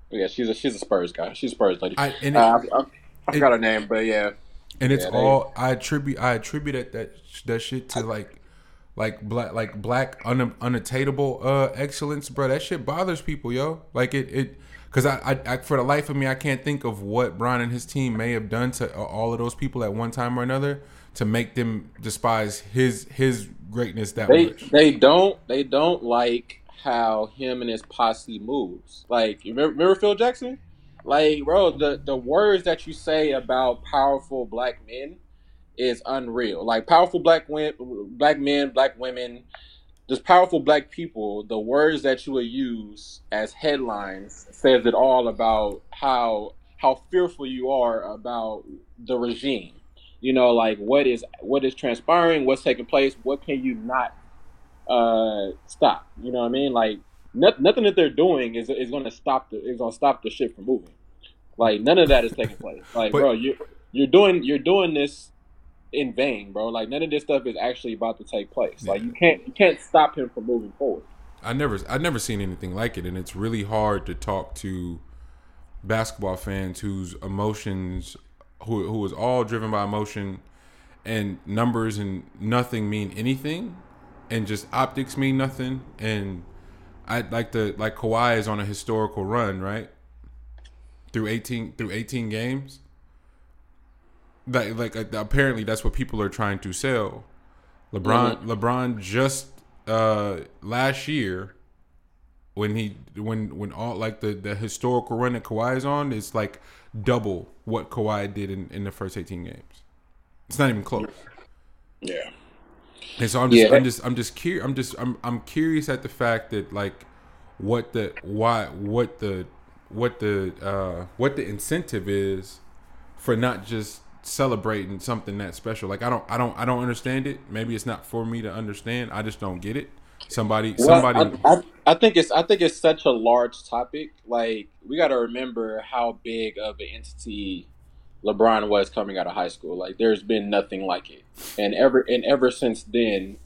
Yeah, she's a she's a Spurs guy. She's a Spurs lady. I- and it- uh, I, I, I forgot her name, but yeah, and it's Yeah, they- all I attribute. I attribute that that, that shit to like, like black, like black un, unattainable uh excellence, bro. That shit bothers people, yo. Like it, it, because I, I, I, for the life of me, I can't think of what Brian and his team may have done to uh, all of those people at one time or another to make them despise his his greatness that they much. they don't they don't like how him and his posse moves. Like remember, remember Phil Jackson? Like bro, the the words that you say about powerful black men is unreal. Like powerful black women, black men, black women, just powerful black people. The words that you would use as headlines says it all about how how fearful you are about the regime. You know, like what is what is transpiring, what's taking place, what can you not uh stop? You know what I mean? Like nothing, nothing that they're doing is is going to stop the is going to stop the ship from moving. Like none of that is taking place. Like But- bro, you you're doing you're doing this in vain, bro. Like none of this stuff is actually about to take place. Like you can't you can't stop him from moving forward. I never I never seen anything like it, and it's really hard to talk to basketball fans whose emotions, who who is all driven by emotion, and numbers and nothing mean anything, and just optics mean nothing. And I like the like Kawhi is on a historical run, right? Through eighteen through eighteen games. Like like uh, apparently that's what people are trying to sell. LeBron LeBron just uh last year when he when when all like the the historical run that Kawhi is on is like double what Kawhi did in, in the first 18 games. It's not even close. Yeah. And so I'm just Yeah. I'm just I'm just curious I'm just I'm I'm curious at the fact that like what the why what the what the uh what the incentive is for not just celebrating something that special. Like I don't I don't I don't understand it. Maybe it's not for me to understand. I just don't get it. Somebody Well, somebody I, I, I think it's I think it's such a large topic. Like we got to remember how big of an entity LeBron was coming out of high school. Like there's been nothing like it, and ever and ever since then,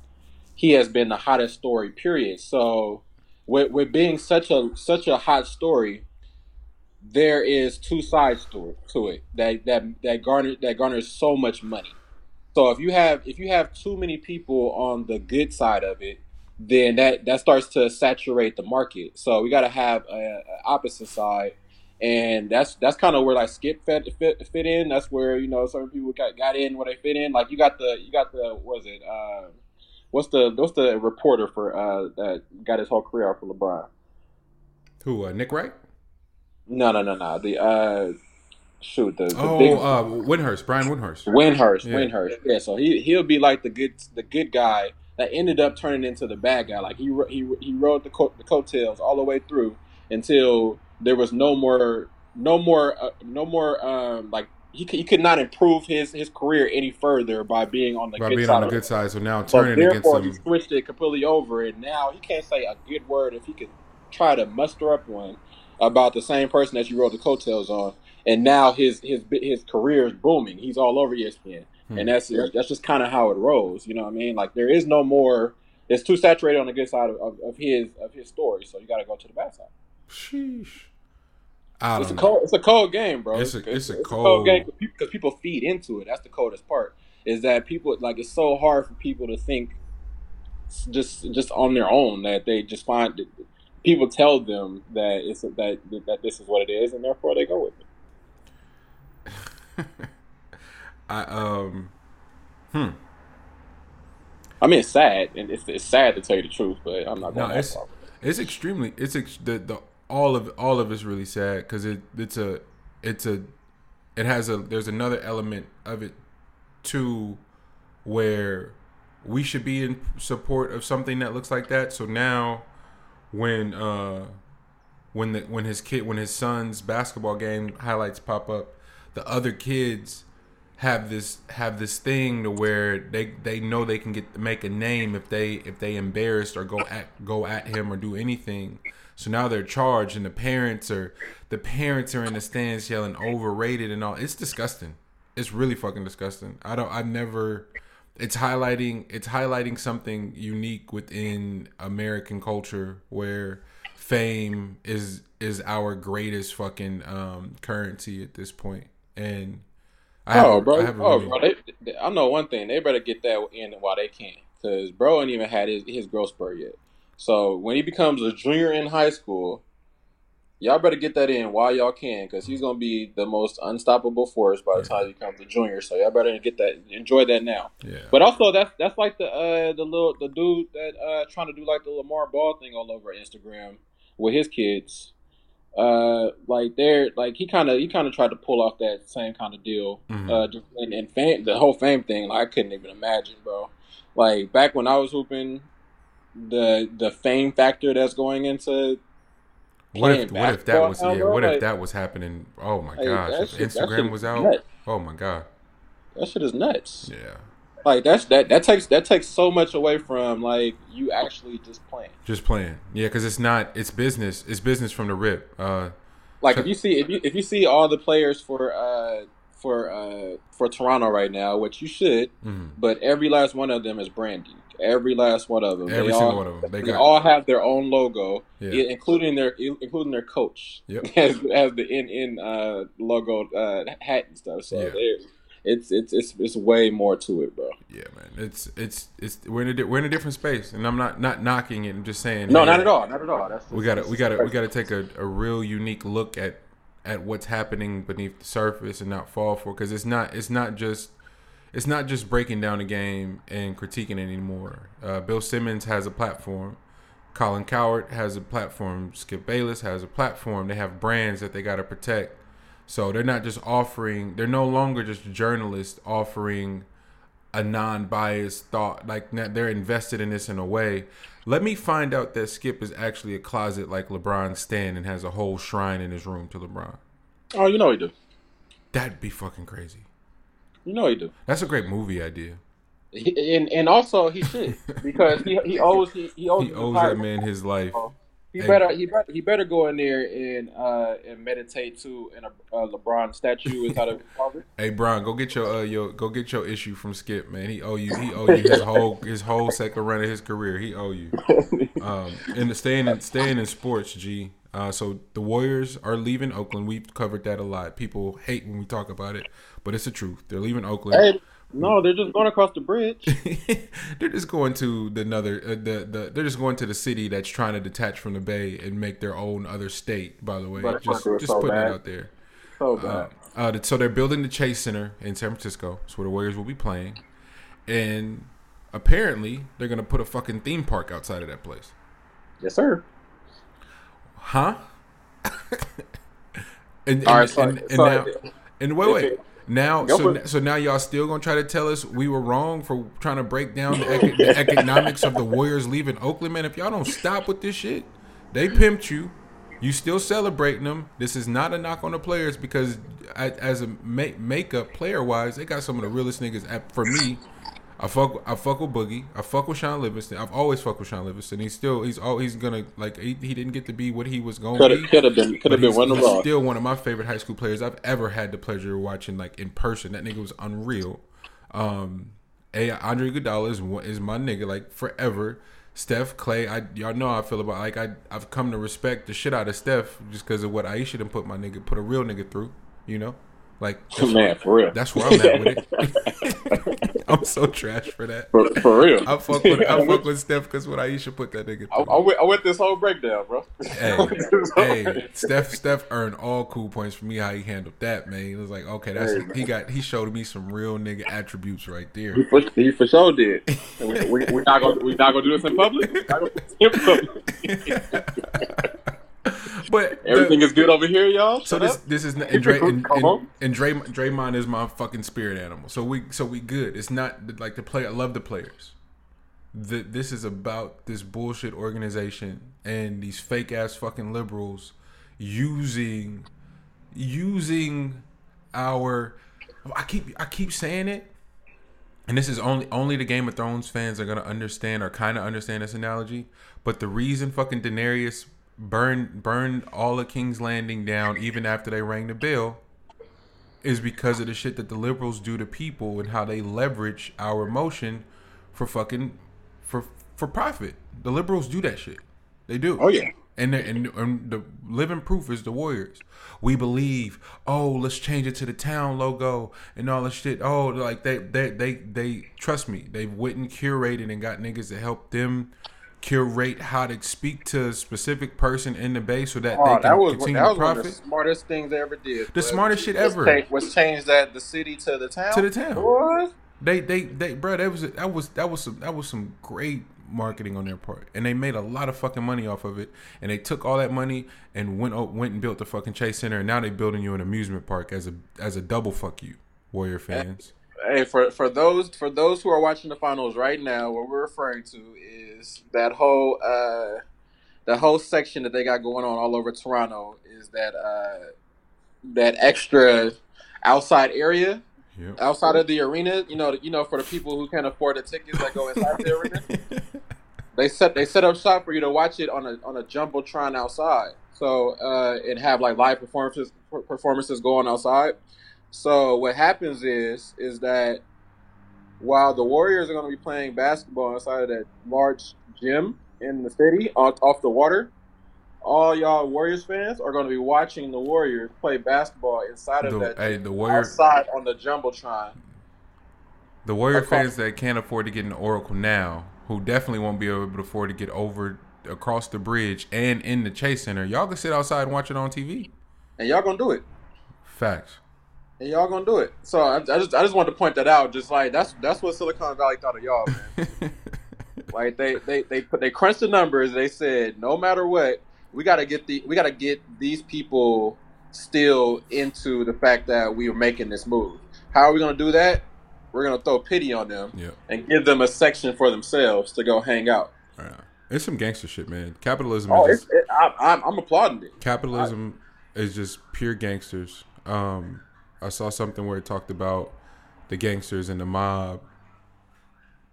he has been the hottest story. Period. So, with with being such a such a hot story, there is two sides to it. To it that that that garner that garners so much money. So if you have if you have too many people on the good side of it, then that that starts to saturate the market. So we got to have a, a opposite side, and that's that's kind of where like Skip fit, fit fit in. That's where you know certain people got, got in where they fit in. Like you got the you got the what was it? Uh, what's the what's the reporter for uh, that got his whole career out for LeBron? Who? Uh, Nick Wright? No, no, no, no. The uh, shoot the, the Oh, big uh, Windhorst, Brian Windhorst. Windhorst, Yeah. Windhorst. Yeah, so he he'll be like the good the good guy that ended up turning into the bad guy. Like he he he rode the coat the coattails all the way through until there was no more no more uh, no more um like he could, he could not improve his his career any further by being on the By good being side on the good side, so now turning against therefore, he him. switched it completely over, and now he can't say a good word if he could try to muster up one about the same person that you rode the coattails on. And now his his his career is booming. He's all over ESPN, Hmm. and that's that's just kind of how it rolls. You know what I mean? Like there is no more. It's too saturated on the good side of, of, of his of his story, so you got to go to the bad side. Sheesh. I It's a don't know. cold. It's a cold game, bro. It's a- it's a cold cold- game because people feed into it. That's the coldest part. Is that people like it's so hard for people to think just just on their own that they just find people tell them that it's that that this is what it is, and therefore they go with it. I um. Hmm. I mean, it's sad, and it's, it's sad to tell you the truth, but I'm not No, it's it's extremely it's ex- the the all of all of it's really sad because it it's a it's a it has a there's another element of it too where we should be in support of something that looks like that. So now when uh when the when his kid when his son's basketball game highlights pop up, the other kids have this have this thing to where they they know they can get make a name if they if they embarrassed or go at go at him or do anything. So now they're charged, and the parents are the parents are in the stands yelling overrated and all. It's disgusting. It's really fucking disgusting. I don't. I've never. It's highlighting. It's highlighting something unique within American culture where fame is is our greatest fucking um, currency at this point. And I oh, bro. I have a oh, really- bro. They, they- I know one thing. They better get that in while they can, because bro ain't even had his, his growth spurt yet. So when he becomes a junior in high school, y'all better get that in while y'all can, because he's gonna be the most unstoppable force by the time he becomes a junior. So y'all better get that, enjoy that now. yeah. But also, that's that's like the uh the little the dude that uh trying to do like the LaVar Ball thing all over Instagram with his kids. Uh, like they're like he kind of he kind of tried to pull off that same kind of deal. Mhm. Uh, and, and fame the whole fame thing. Like, I couldn't even imagine, bro. Like back when I was hooping, the the fame factor that's going into What if what if that was yeah? What like- if that was happening? Oh my Like, gosh! If shit- Instagram was out. nuts. Oh my god! that shit is nuts. Yeah, Like that's that that takes that takes so much away from like you actually just playing. just playing. Yeah, because it's not. It's business. It's business from the rip. Uh, Like So- if you see if you if you see all the players for uh for uh for Toronto right now, which you should, mhm. but every last one of them is branding. Every last one of them. Every they single all, one of them. They They, all have their own logo, Yeah. including their including their coach Yep. has has the in in uh logo uh hat and stuff. So Yeah. it's it's it's it's way more to it, bro. yeah, man. It's it's it's we're in a di- we're in a different space, and I'm not not knocking it. I'm just saying. No, not at all, not at all. That's We gotta we gotta we gotta take a, a real unique look at at what's happening beneath the surface and not fall for because it's not it's not just it's not just breaking down the game and critiquing it anymore. Uh, Bill Simmons has a platform. Colin Cowherd has a platform. Skip Bayless has a platform. They have brands that they got to protect. So they're not just offering. They're no longer just journalists offering a non-biased thought. Like they're invested in this in a way. Let me find out that Skip is actually a closet like LeBron's stand and has a whole shrine in his room to LeBron. Oh, you know he do. That'd be fucking crazy. You know he do. That's a great movie idea. He, and and also he should because he he owes he, he owes He owes that man his life. Oh. He Hey. better he better he better go in there and uh and meditate too in a, a LeBron statue is how to. Hey Brian, go get your uh your go get your issue from Skip, man. He owe you he owe you his whole his whole second run of his career. He owe you. Um and staying in staying in sports, G. Uh so the Warriors are leaving Oakland. We've covered that a lot. People hate when we talk about it, but it's the truth. They're leaving Oakland. Hey, no, they're just going across the bridge. they're just going to the another uh, the the they're just going to the city that's trying to detach from the bay and make their own other state. By the way, But just fucker, just so putting bad. it out there. So Uh, bad. uh, so they're building the Chase Center in San Francisco. That's where the Warriors will be playing, and apparently they're gonna put a fucking theme park outside of that place. yes, sir. Huh? and, All and, right, so- and, and so- now, and wait, wait. Now, Go so so now y'all still gonna try to tell us we were wrong for trying to break down the, eco- the economics of the Warriors leaving Oakland, man. If y'all don't stop with this shit, they pimped you. You still celebrating them. This is not a knock on the players because a- as a make, makeup player wise, they got some of the realest niggas. At- For me, I fuck I fuck with Boogie. I fuck with Shaun Livingston. I've always fucked with Shaun Livingston. He's still he's always he's gonna like he, he didn't get to be what he was going to Could be. have could have been could have been one of he's still one of my favorite high school players I've ever had the pleasure of watching like in person. That nigga was unreal. Um, a Andre Iguodala is is my nigga like forever. Steph Clay, I y'all know how I feel about like I I've come to respect the shit out of Steph just because of what Ayesha done put my nigga put a real nigga through. You know, like that's, man for real. that's where I'm at with it. I'm so trash for that. for, for real. I fuck with I fuck with Steph because what Ayesha put that nigga I, through. I, went, I went this whole breakdown, bro. Hey, hey, Steph Steph earned all cool points for me how he handled that, man. It was like, okay, that's Hey, he got he showed me some real nigga attributes right He there. for, he for sure did. We, we, we're not gonna we're not gonna do this in public. We're not gonna do this in public. But the- Everything is good over here, y'all. so Shut this up. this is and Dray and, and, and Dray, Draymond is my fucking spirit animal. So we so we good. It's not like the play. I love the players. The, this is about this bullshit organization and these fake ass fucking liberals using using our I keep I keep saying it and this is only only the Game of Thrones fans are gonna understand or kind of understand this analogy. But the reason fucking Daenerys burned burned all of King's Landing down even after they rang the bell is because of the shit that the liberals do to people and how they leverage our emotion for fucking for for profit. The liberals do that shit. They do. Oh, yeah. And, the- and and the living proof is the Warriors. We believe. Oh, let's change it to the town logo and all this shit. Oh, like they they they they trust me. They've went and curated and got niggas to help them curate how to speak to a specific person in the base so that Oh, they can that was continue that to was one of the profit smartest things they ever did. The smartest shit ever. was change that the city to the town. to the town. What? They they they bro, that was that was that was some that was some great marketing on their part, and they made a lot of fucking money off of it. And they took all that money and went o- went and built the fucking Chase Center, and now they're building you an amusement park as a as a double fuck you, Warrior fans. Hey, for for those for those who are watching the finals right now, what we're referring to is that whole uh the whole section that they got going on all over Toronto is that uh that extra outside area Yep. outside of the arena. You know, you know for the people who can't afford the tickets that go inside the arena. They set they set up shop for you to watch it on a on a jumbotron outside. So uh, and have like live performances performances going outside. So what happens is is that while the Warriors are going to be playing basketball inside of that large gym in the city off, the water, all y'all Warriors fans are going to be watching the Warriors play basketball inside of The, that hey, the Warrior outside on the jumbotron. the Warrior Across- fans that can't afford to get an Oracle now, who definitely won't be able to afford to get over across the bridge and in the Chase Center, y'all can sit outside and watch it on TV. And y'all going to do it. Facts. And y'all gonna do it. So I, I just I just wanted to point that out. Just like that's that's what Silicon Valley thought of y'all, man. like they they they put they crunched the numbers. They said no matter what, we gotta get the we gotta get these people still into the fact that we are making this move. How are we gonna do that? We're gonna throw pity on them Yep. and give them a section for themselves to go hang out. Yeah. It's some gangster shit, man. Capitalism Oh, is it's, it, I, I'm I'm applauding it. capitalism is just pure gangsters. Um, I saw something where it talked about the gangsters and the mob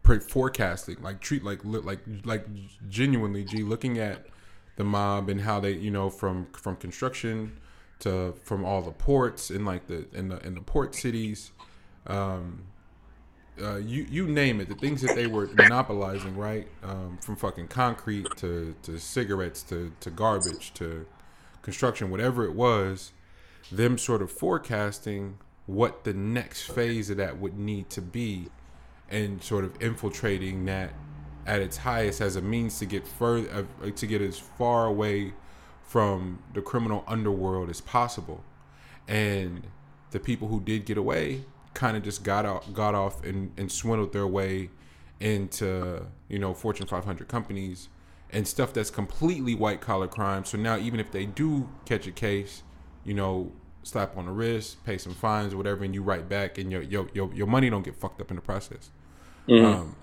pre- forecasting, like treat like li- like like genuinely, G, looking at the mob and how they you know from from construction to from all the ports in like the in the in the port cities um uh, you you name it, the things that they were monopolizing, right? Um, from fucking concrete to, to cigarettes to, to garbage to construction, whatever it was, them sort of forecasting what the next phase of that would need to be and sort of infiltrating that at its highest as a means to get further uh, to get as far away from the criminal underworld as possible. And the people who did get away kind of just got out got off and, and swindled their way into you know fortune 500 companies and stuff that's completely white collar crime. So now even if they do catch a case you know slap on the wrist pay some fines or whatever and you write back and your your your, your money don't get fucked up in the process. Um,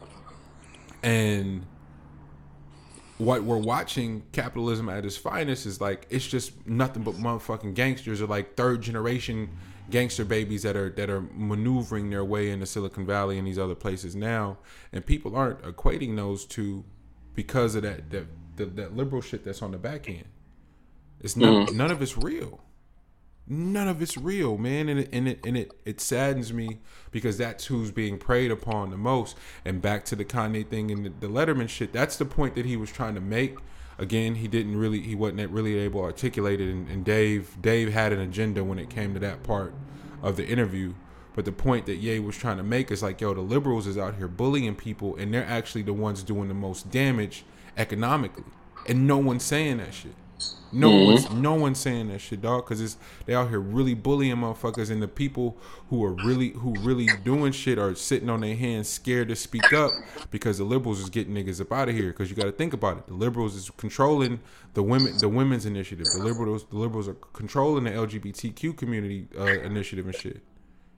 and what we're watching capitalism at its finest is like it's just nothing but motherfucking gangsters or like third generation gangster babies that are that are maneuvering their way into Silicon Valley and these other places now. And people aren't equating those two because of that that that, that liberal shit that's on the back end. It's none, none of it's real none of it's real, man, and it and it and it it saddens me because that's who's being preyed upon the most. And back to the Kanye thing and the, the Letterman shit. That's the point that he was trying to make. Again, he didn't really he wasn't really able to articulate it. And, and Dave Dave had an agenda when it came to that part of the interview. But the point that Ye was trying to make is like, yo, the liberals is out here bullying people, and they're actually the ones doing the most damage economically, and no one's saying that shit. No one's no one's saying that shit, dog, because it's they out here really bullying motherfuckers, and the people who are really who really doing shit are sitting on their hands, scared to speak up because the liberals is getting niggas up out of here. Because you got to think about it, the liberals is controlling the women, the women's initiative. The liberals, the liberals are controlling the LGBTQ community uh, initiative and shit.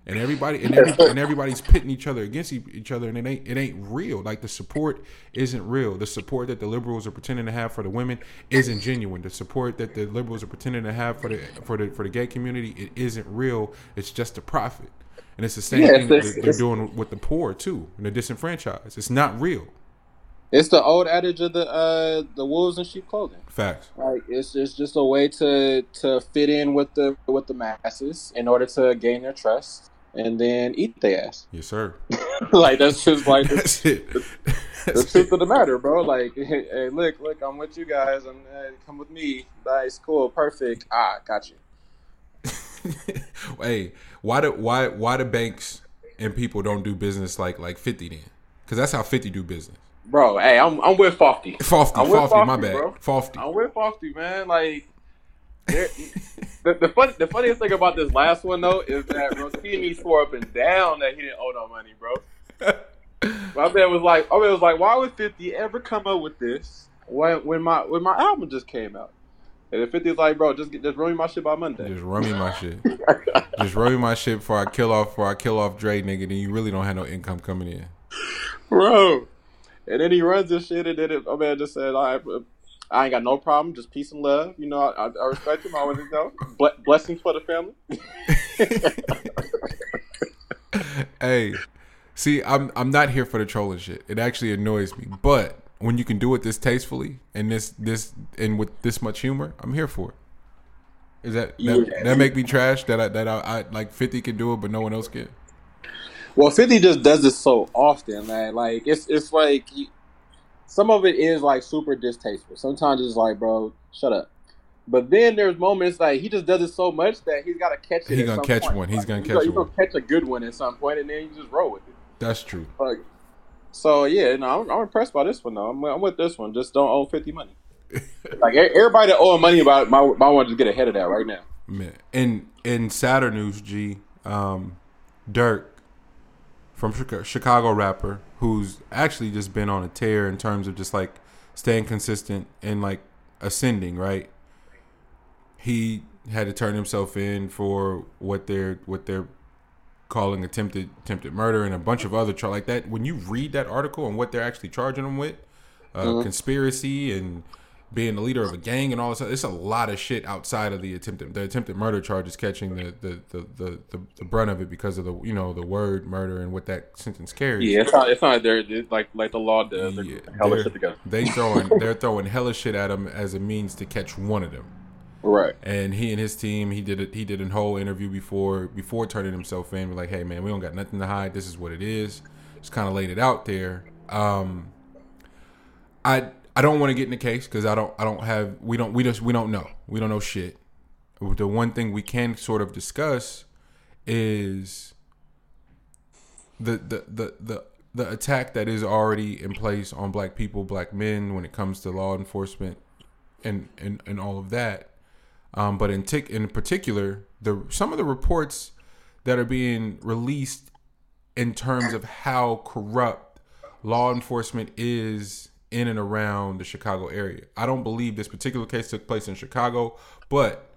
And everybody and, every, and everybody's pitting each other against each other, and it ain't it ain't real. Like the support isn't real. The support that the liberals are pretending to have for the women isn't genuine. The support that the liberals are pretending to have for the for the for the gay community it isn't real. It's just a profit, and it's the same Yeah, thing it's- that they're it's- doing with the poor too, and the disenfranchised. It's not real. It's the old adage of the uh, the wolves in sheep clothing. Facts. Like it's it's just a way to to fit in with the with the masses in order to gain their trust and then eat their ass. Yes, sir. like that's just like the, That's the truth it. of the matter, bro. Like, hey, hey, look, look, I'm with you guys, and uh, come with me. Nice, cool, perfect. Ah, got you. hey, why do why why do banks and people don't do business like like Fifty then? Because that's how Fifty do business. Bro, hey, I'm I'm with Fofty. Fofty, I'm Fofty, my bad. bro. Fofty. I'm with Fofty, man. Like, there- the the, fun, the funniest thing about this last one though is that Rotimi swore up and down that he didn't owe no money, bro. My man was like, my man was like, why would Fifty ever come up with this when when my when my album just came out? And then 50's like, bro, just get, just run me my shit by Monday. Just run me my shit. Just run me my shit before I kill off before I kill off Dre, nigga. Then you really don't have no income coming in. bro. And then he runs this shit, and then it, my man just said, "All right, bro, I ain't got no problem, just peace and love. You know, I, I respect him. I always know. Ble- blessings for the family. hey, see, I'm I'm not here for the trolling shit. It actually annoys me. But when you can do it this tastefully and this this and with this much humor, I'm here for it. Is that that, Yeah. that make me trash that I that I, I like 50 can do it but no one else can? Well, Fifty just does this so often, man. Like it's it's like some of it is like super distasteful. Sometimes it's like, bro, shut up. But then there's moments like he just does it so much that he's got to catch it. He gonna catch point. one. He's Like, gonna he's catch He's one. gonna catch a good one at some point, and then you just roll with it. That's true. Like, so yeah, no, I'm, I'm impressed by this one though. I'm, I'm with this one. Just don't owe Fifty money. like everybody that owe money about, my might want to get ahead of that right now. Man. In in Saturn news, G, um, Durk from Chica- Chicago rapper who's actually just been on a tear in terms of just like staying consistent and like ascending, right? He had to turn himself in for what they're what they're calling attempted attempted murder and a bunch of other like that. When you read that article and what they're actually charging him with, uh, conspiracy and being the leader of a gang and all this. It's a lot of shit outside of the attempted the attempted murder charges catching the the, the, the, the, the brunt of it because of the you know the word murder and what that sentence carries. Yeah, it's not. It's not. They're it's like like the law does. They're Yeah, hella shit together. They throwing they're throwing hella shit at him as a means to catch one of them. Right. And he and his team, he did it. He did a whole interview before before turning himself in. We're like, hey man, we don't got nothing to hide. This is what it is. Just kind of laid it out there. Um, I I don't want to get in the case because I don't I don't have we don't we just we don't know we don't know shit. The one thing we can sort of discuss is the the the the the attack that is already in place on black people, black men when it comes to law enforcement and and, and all of that. Um, but in tic- in particular, the some of the reports that are being released in terms of how corrupt law enforcement is in and around the Chicago area. I don't believe this particular case took place in Chicago, but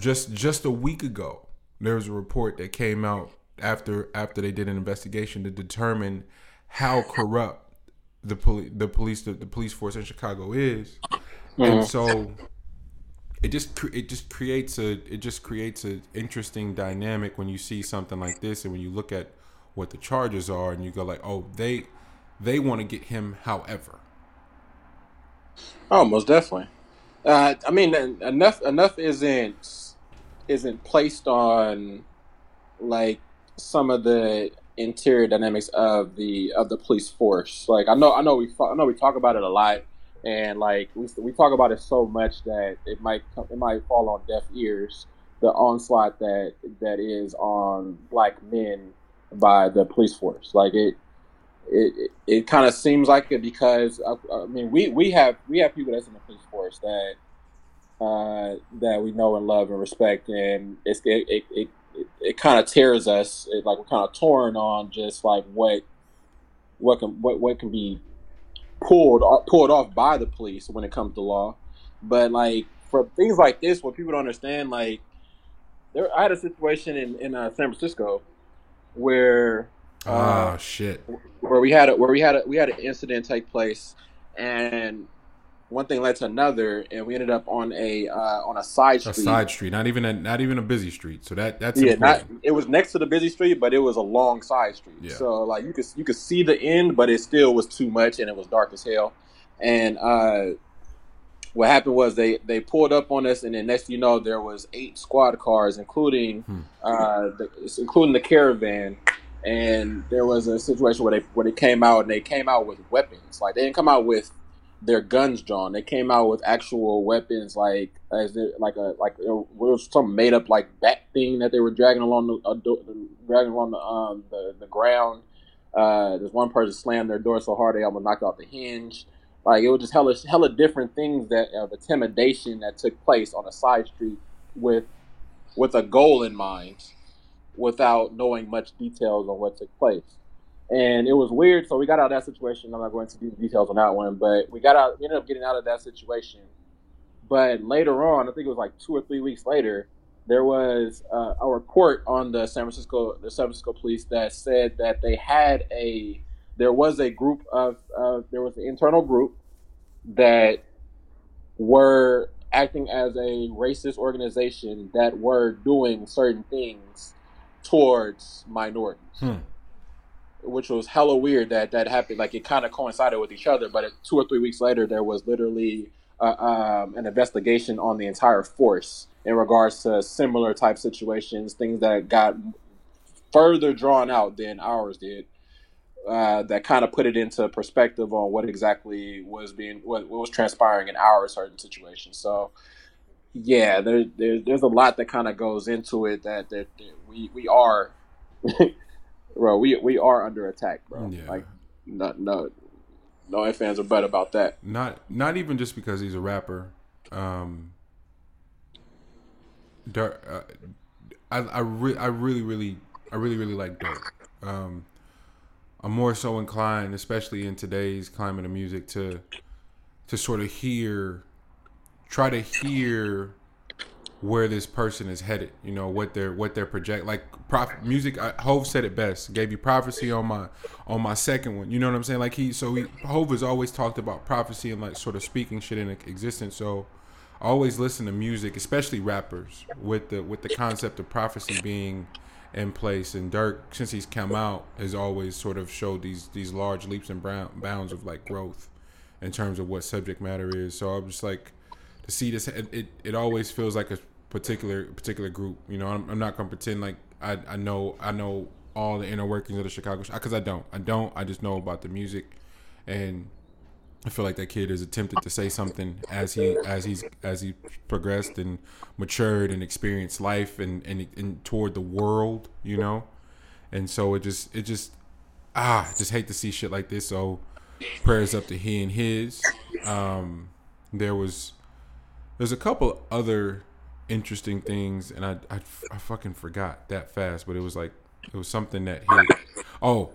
just just a week ago, there was a report that came out after after they did an investigation to determine how corrupt the police the police the, the police force in Chicago is, and mm-hmm. so it just it just creates a it just creates an interesting dynamic when you see something like this and when you look at what the charges are and you go like oh they they want to get him however Oh, most definitely. Uh, I mean, enough enough isn't isn't placed on like some of the interior dynamics of the of the police force. Like I know I know we I know we talk about it a lot, and like we we talk about it so much that it might come, it might fall on deaf ears. The onslaught that that is on black men by the police force, like it it it, kind of seems like it because uh, I mean we, we have we have people that's in the police force that uh, that we know and love and respect, and it's it it, it, it, it kind of tears us. It, like we're kind of torn on just like what what can what what can be pulled pulled off by the police when it comes to law, but like for things like this, what people don't understand, like there I had a situation in in uh, San Francisco where ah shit where we had a, where we had a, we had an incident take place, and one thing led to another, and we ended up on a uh, on a side street. a side street not even a not even a busy street so that that's yeah, not it was next to the busy street, but it was a long side street. Yeah. So like you could you could see the end, but it still was too much, and it was dark as hell. And uh, what happened was they they pulled up on us, and then next you know, there was eight squad cars, including Hmm. uh, the, including the caravan. And there was a situation where they where they came out and they came out with weapons. Like they didn't come out with their guns drawn. They came out with actual weapons, like as like a like it was some made up like bat thing that they were dragging along the uh, dragging along the um the, the ground. Uh, there's one person slammed their door so hard they almost knocked out the hinge. Like it was just hella hella different things that of intimidation that took place on a side street with with a goal in mind, without knowing much details on what took place and it was weird. So we got out of that situation. I'm not going into the details on that one, but we got out. We ended up getting out of that situation. But later on, I think it was like two or three weeks later, there was uh, a report on the San Francisco, the San Francisco police that said that they had a, there was a group of, uh, there was an internal group that were acting as a racist organization that were doing certain things towards minorities Hmm. which was hella weird that that happened. Like it kind of coincided with each other, but two or three weeks later, there was literally uh, um, an investigation on the entire force in regards to similar type situations, things that got further drawn out than ours did. Uh, that kind of put it into perspective on what exactly was being what, what was transpiring in our certain situation. So, yeah, there, there there's a lot that kind of goes into it that that, that we we are bro, we we are under attack, bro. Yeah. Like, no, no, no ands or but about that. not not even just because he's a rapper um Durk, uh, I I, re- I really really I really really like Durk. Um, I'm more so inclined, especially in today's climate of music, to to sort of hear, try to hear where this person is headed. You know what they're what they're project like. Prof, music. I, Hove said it best. Gave you prophecy on my on my second one. You know what I'm saying? Like he so he Hove has always talked about prophecy and like sort of speaking shit in existence. So I always listen to music, especially rappers, with the with the concept of prophecy being in place. And Durk, since he's come out, has always sort of showed these these large leaps and bounds of like growth in terms of what subject matter is. So I'm just like to see this. It it, always feels like a particular particular group. You know, I'm, I'm not gonna pretend like I I know I know all the inner workings of the Chicago because I don't. I don't. I just know about the music, and I feel like that kid has attempted to say something as he as he's as he progressed and matured and experienced life and and, and toward the world, you know. And so it just it just ah just hate to see shit like this. So prayers up to he and his. Um, there was there's a couple other interesting things, and I, I I fucking forgot that fast, but it was like it was something that hit. Oh,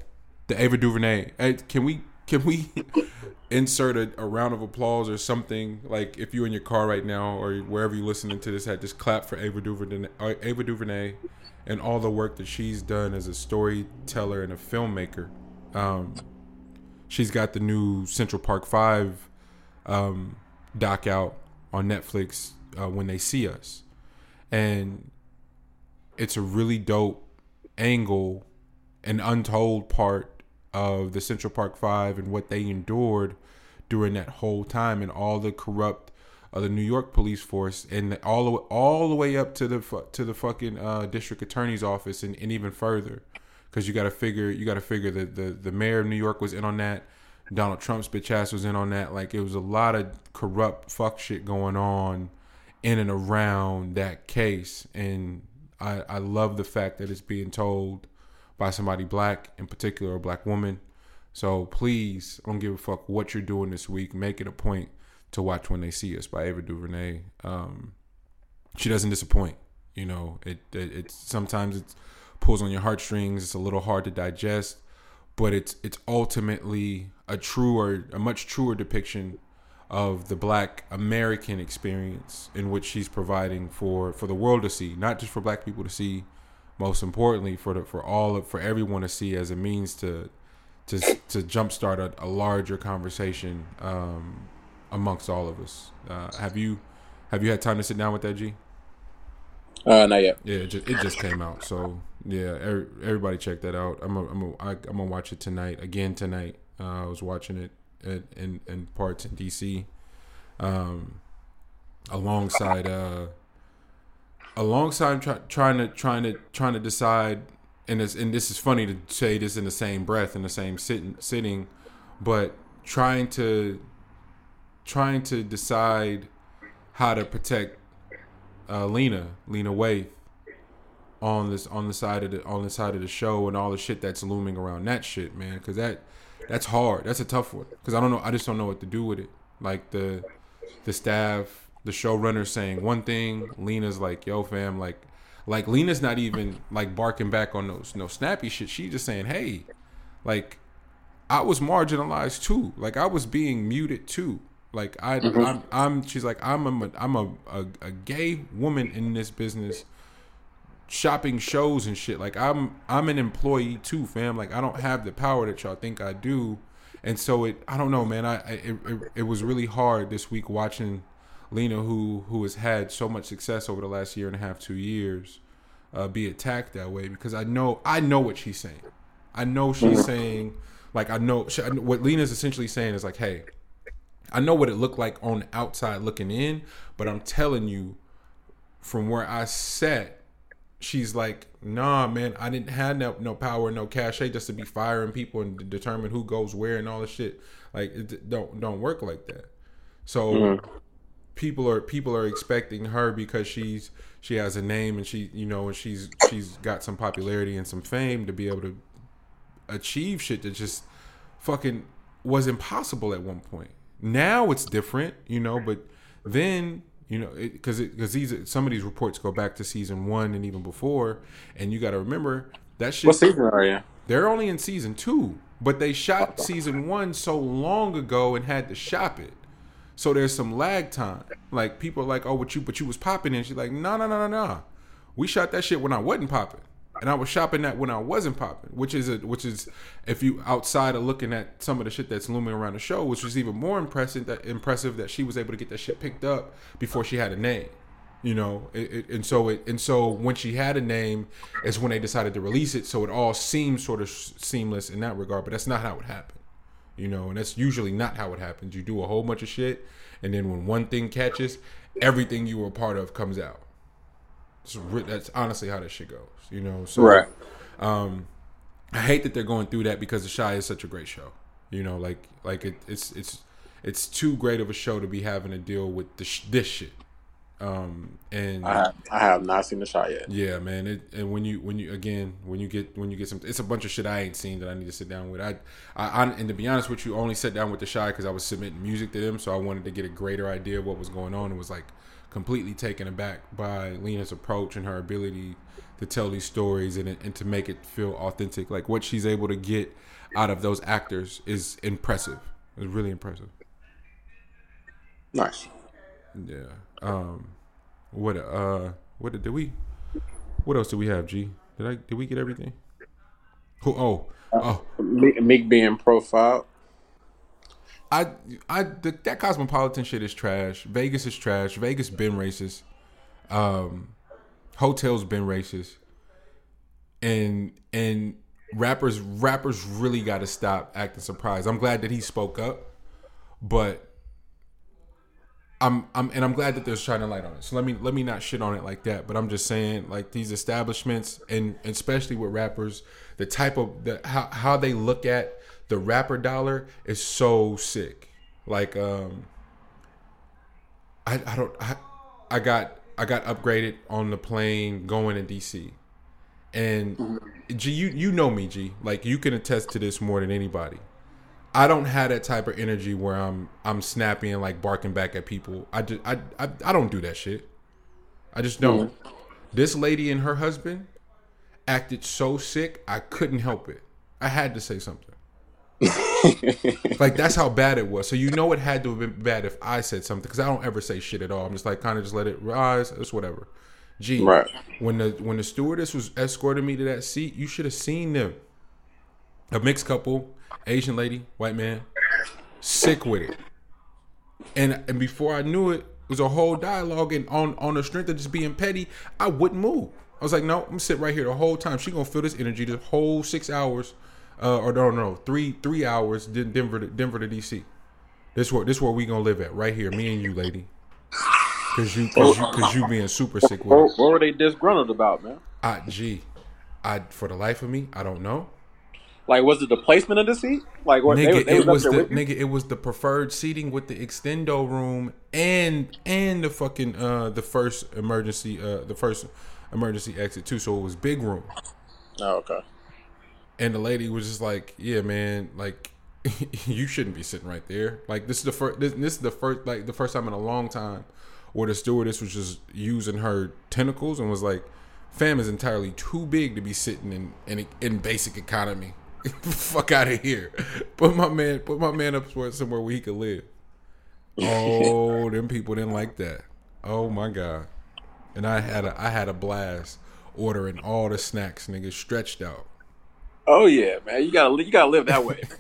the Ava DuVernay. Hey, can we can we insert a, a, round of applause or something like if you're in your car right now or wherever you're listening to this at just clap for Ava DuVernay, uh, Ava DuVernay and all the work that she's done as a storyteller and a filmmaker. Um, she's got the new Central Park Five um, doc out on Netflix uh, when they see us, and it's a really dope angle, an untold part of the Central Park Five and what they endured during that whole time and all the corrupt of the New York police force and all the all the way up to the to the fucking uh, district attorney's office and, and even further. Because you got to figure you got to figure that the the mayor of New York was in on that Donald Trump's bitch ass was in on that like it was a lot of corrupt fuck shit going on in and around that case and I I love the fact that it's being told by somebody black, in particular, a black woman. So please, I don't give a fuck what you're doing this week. Make it a point to watch when they see us by Ava DuVernay. Um, she doesn't disappoint. You know, it, it it's sometimes it pulls on your heartstrings. It's a little hard to digest, but it's it's ultimately a truer, a much truer depiction of the Black American experience in which she's providing for for the world to see, not just for Black people to see, most importantly for the for all of for everyone to see as a means to to to jumpstart a, a larger conversation um, amongst all of us. Uh, have you have you had time to sit down with that G? Uh, not yet. Yeah, it just, it just came out, so yeah, every, everybody check that out. I'm a, I'm a, I, am gonna watch it tonight again tonight. Uh, I was watching it at, in in parts in DC, um, alongside uh, alongside try, trying to trying to trying to decide and this and this is funny to say this in the same breath in the same sitting sitting but trying to trying to decide how to protect uh, Lena Lena Waithe on this on the side of the on the side of the show and all the shit that's looming around that shit man because that that's hard that's a tough one because I don't know I just don't know what to do with it like the the staff the showrunner saying one thing, Lena's like, "Yo, fam, like, like Lena's not even like barking back on those no snappy shit. She's just saying, "Hey, like, I was marginalized too. Like, I was being muted too. Like, I, mm-hmm. I'm, I'm. She's like, I'm a, I'm a, a, a gay woman in this business." Shopping shows and shit. Like i'm i'm an employee too fam. Like i don't have the power that y'all think i do. And so it i don't know man. I, I it, it, it was really hard this week watching Lena, who who has had so much success over the last year and a half, two years, uh, be attacked that way. Because I know I know what she's saying. I know she's mm-hmm. saying like I know she, what Lena's essentially saying is like, hey, I know what it looked like on the outside looking in, but I'm telling you, from where I sat, she's like, nah, man, I didn't have no, no power, no cachet just to be firing people and determine who goes where and all this shit. Like, it don't don't work like that. So. Mm-hmm people are people are expecting her because she's she has a name and she you know and she's she's got some popularity and some fame to be able to achieve shit that just fucking was impossible at one point. Now it's different, you know, but then you know because because these some of these reports go back to season one and even before, and you got to remember that shit. What season are you? They're only in season two, but they shot season one so long ago and had to shop it. So there's some lag time. Like people are like, oh, what you but you was popping and she's like, no, no, no, no, no. We shot that shit when I wasn't popping. And I was shopping that when I wasn't popping, which is a, which is if you outside of looking at some of the shit that's looming around the show, which was even more impressive that impressive that she was able to get that shit picked up before she had a name, you know. It, it, and so it and so when she had a name is when they decided to release it. So it all seems sort of seamless in that regard, but that's not how it happened, you know. And that's usually not how it happens. You do a whole bunch of shit, and then when one thing catches, everything you were a part of comes out. Re- that's honestly how that shit goes, you know. So, Right. Um, I hate that they're going through that because The Chi is such a great show. You know, like like it, it's it's it's too great of a show to be having to deal with the sh- this shit. Um, and I have, I have not seen the shot yet. yeah, man. It, and when you when you again when you get when you get some, it's a bunch of shit I ain't seen that I need to sit down with. I, I, I and to be honest with you, only sat down with the Chi because I was submitting music to them, so I wanted to get a greater idea of what was going on. It was like completely taken aback by Lena's approach and her ability to tell these stories and and to make it feel authentic. Like what she's able to get out of those actors is impressive. It's really impressive. Nice. Yeah. Um. What? Uh. What did, did we? What else do we have? G. Did I? Did we get everything? Who? Oh. Oh. Meek, being profiled. I. I. The, that cosmopolitan shit is trash. Vegas is trash. Vegas been racist. Um. Hotels been racist. And and rappers rappers really got to stop acting surprised. I'm glad that he spoke up, but I'm I'm and I'm glad that there's shining light on it. So let me let me not shit on it like that. But I'm just saying like these establishments and especially with rappers, the type of the how how they look at the rapper dollar is so sick. Like um I I don't I, I got I got upgraded on the plane going to DC. And G you you know me, G. Like you can attest to this more than anybody. I don't have that type of energy where I'm I'm snapping and like barking back at people. I just I I, I don't do that shit. I just don't. This lady and her husband acted so sick, I couldn't help it. I had to say something. like that's how bad it was. So you know it had to have been bad if I said something because I don't ever say shit at all. I'm just like kind of just let it rise. It's whatever. Gee, Right. when the when the stewardess was escorting me to that seat, you should have seen them. A mixed couple, Asian lady, white man, sick with it. And and before I knew it, it was a whole dialogue. And on on the strength of just being petty, I wouldn't move. I was like, no, I'm gonna sit right here the whole time. She gonna feel this energy the whole six hours, uh, or no, no, three three hours, Den- Denver to Denver to DC. This where this where we gonna live at right here, me and you, lady. Cause you, cause you, cause you being super sick with What, what were they disgruntled about, man? I, gee, I for the life of me, I don't know. Like, was it the placement of the seat? Like, what? nigga, they, they it was up the there with you? nigga. It was the preferred seating with the extendo room and and the fucking uh the first emergency uh the first emergency exit too. So it was big room. Oh, okay. And the lady was just like, "Yeah, man, like you shouldn't be sitting right there. Like this is the first. This, this is the first like the first time in a long time where the stewardess was just using her tentacles and was like, "Fam is entirely too big to be sitting in in, in basic economy. Fuck out of here. Put my man. Put my man up somewhere where he could live." Oh, them people didn't like that. Oh my god. And I had a I had a blast ordering all the snacks, nigga, stretched out. Oh yeah, man. You gotta you gotta live that way.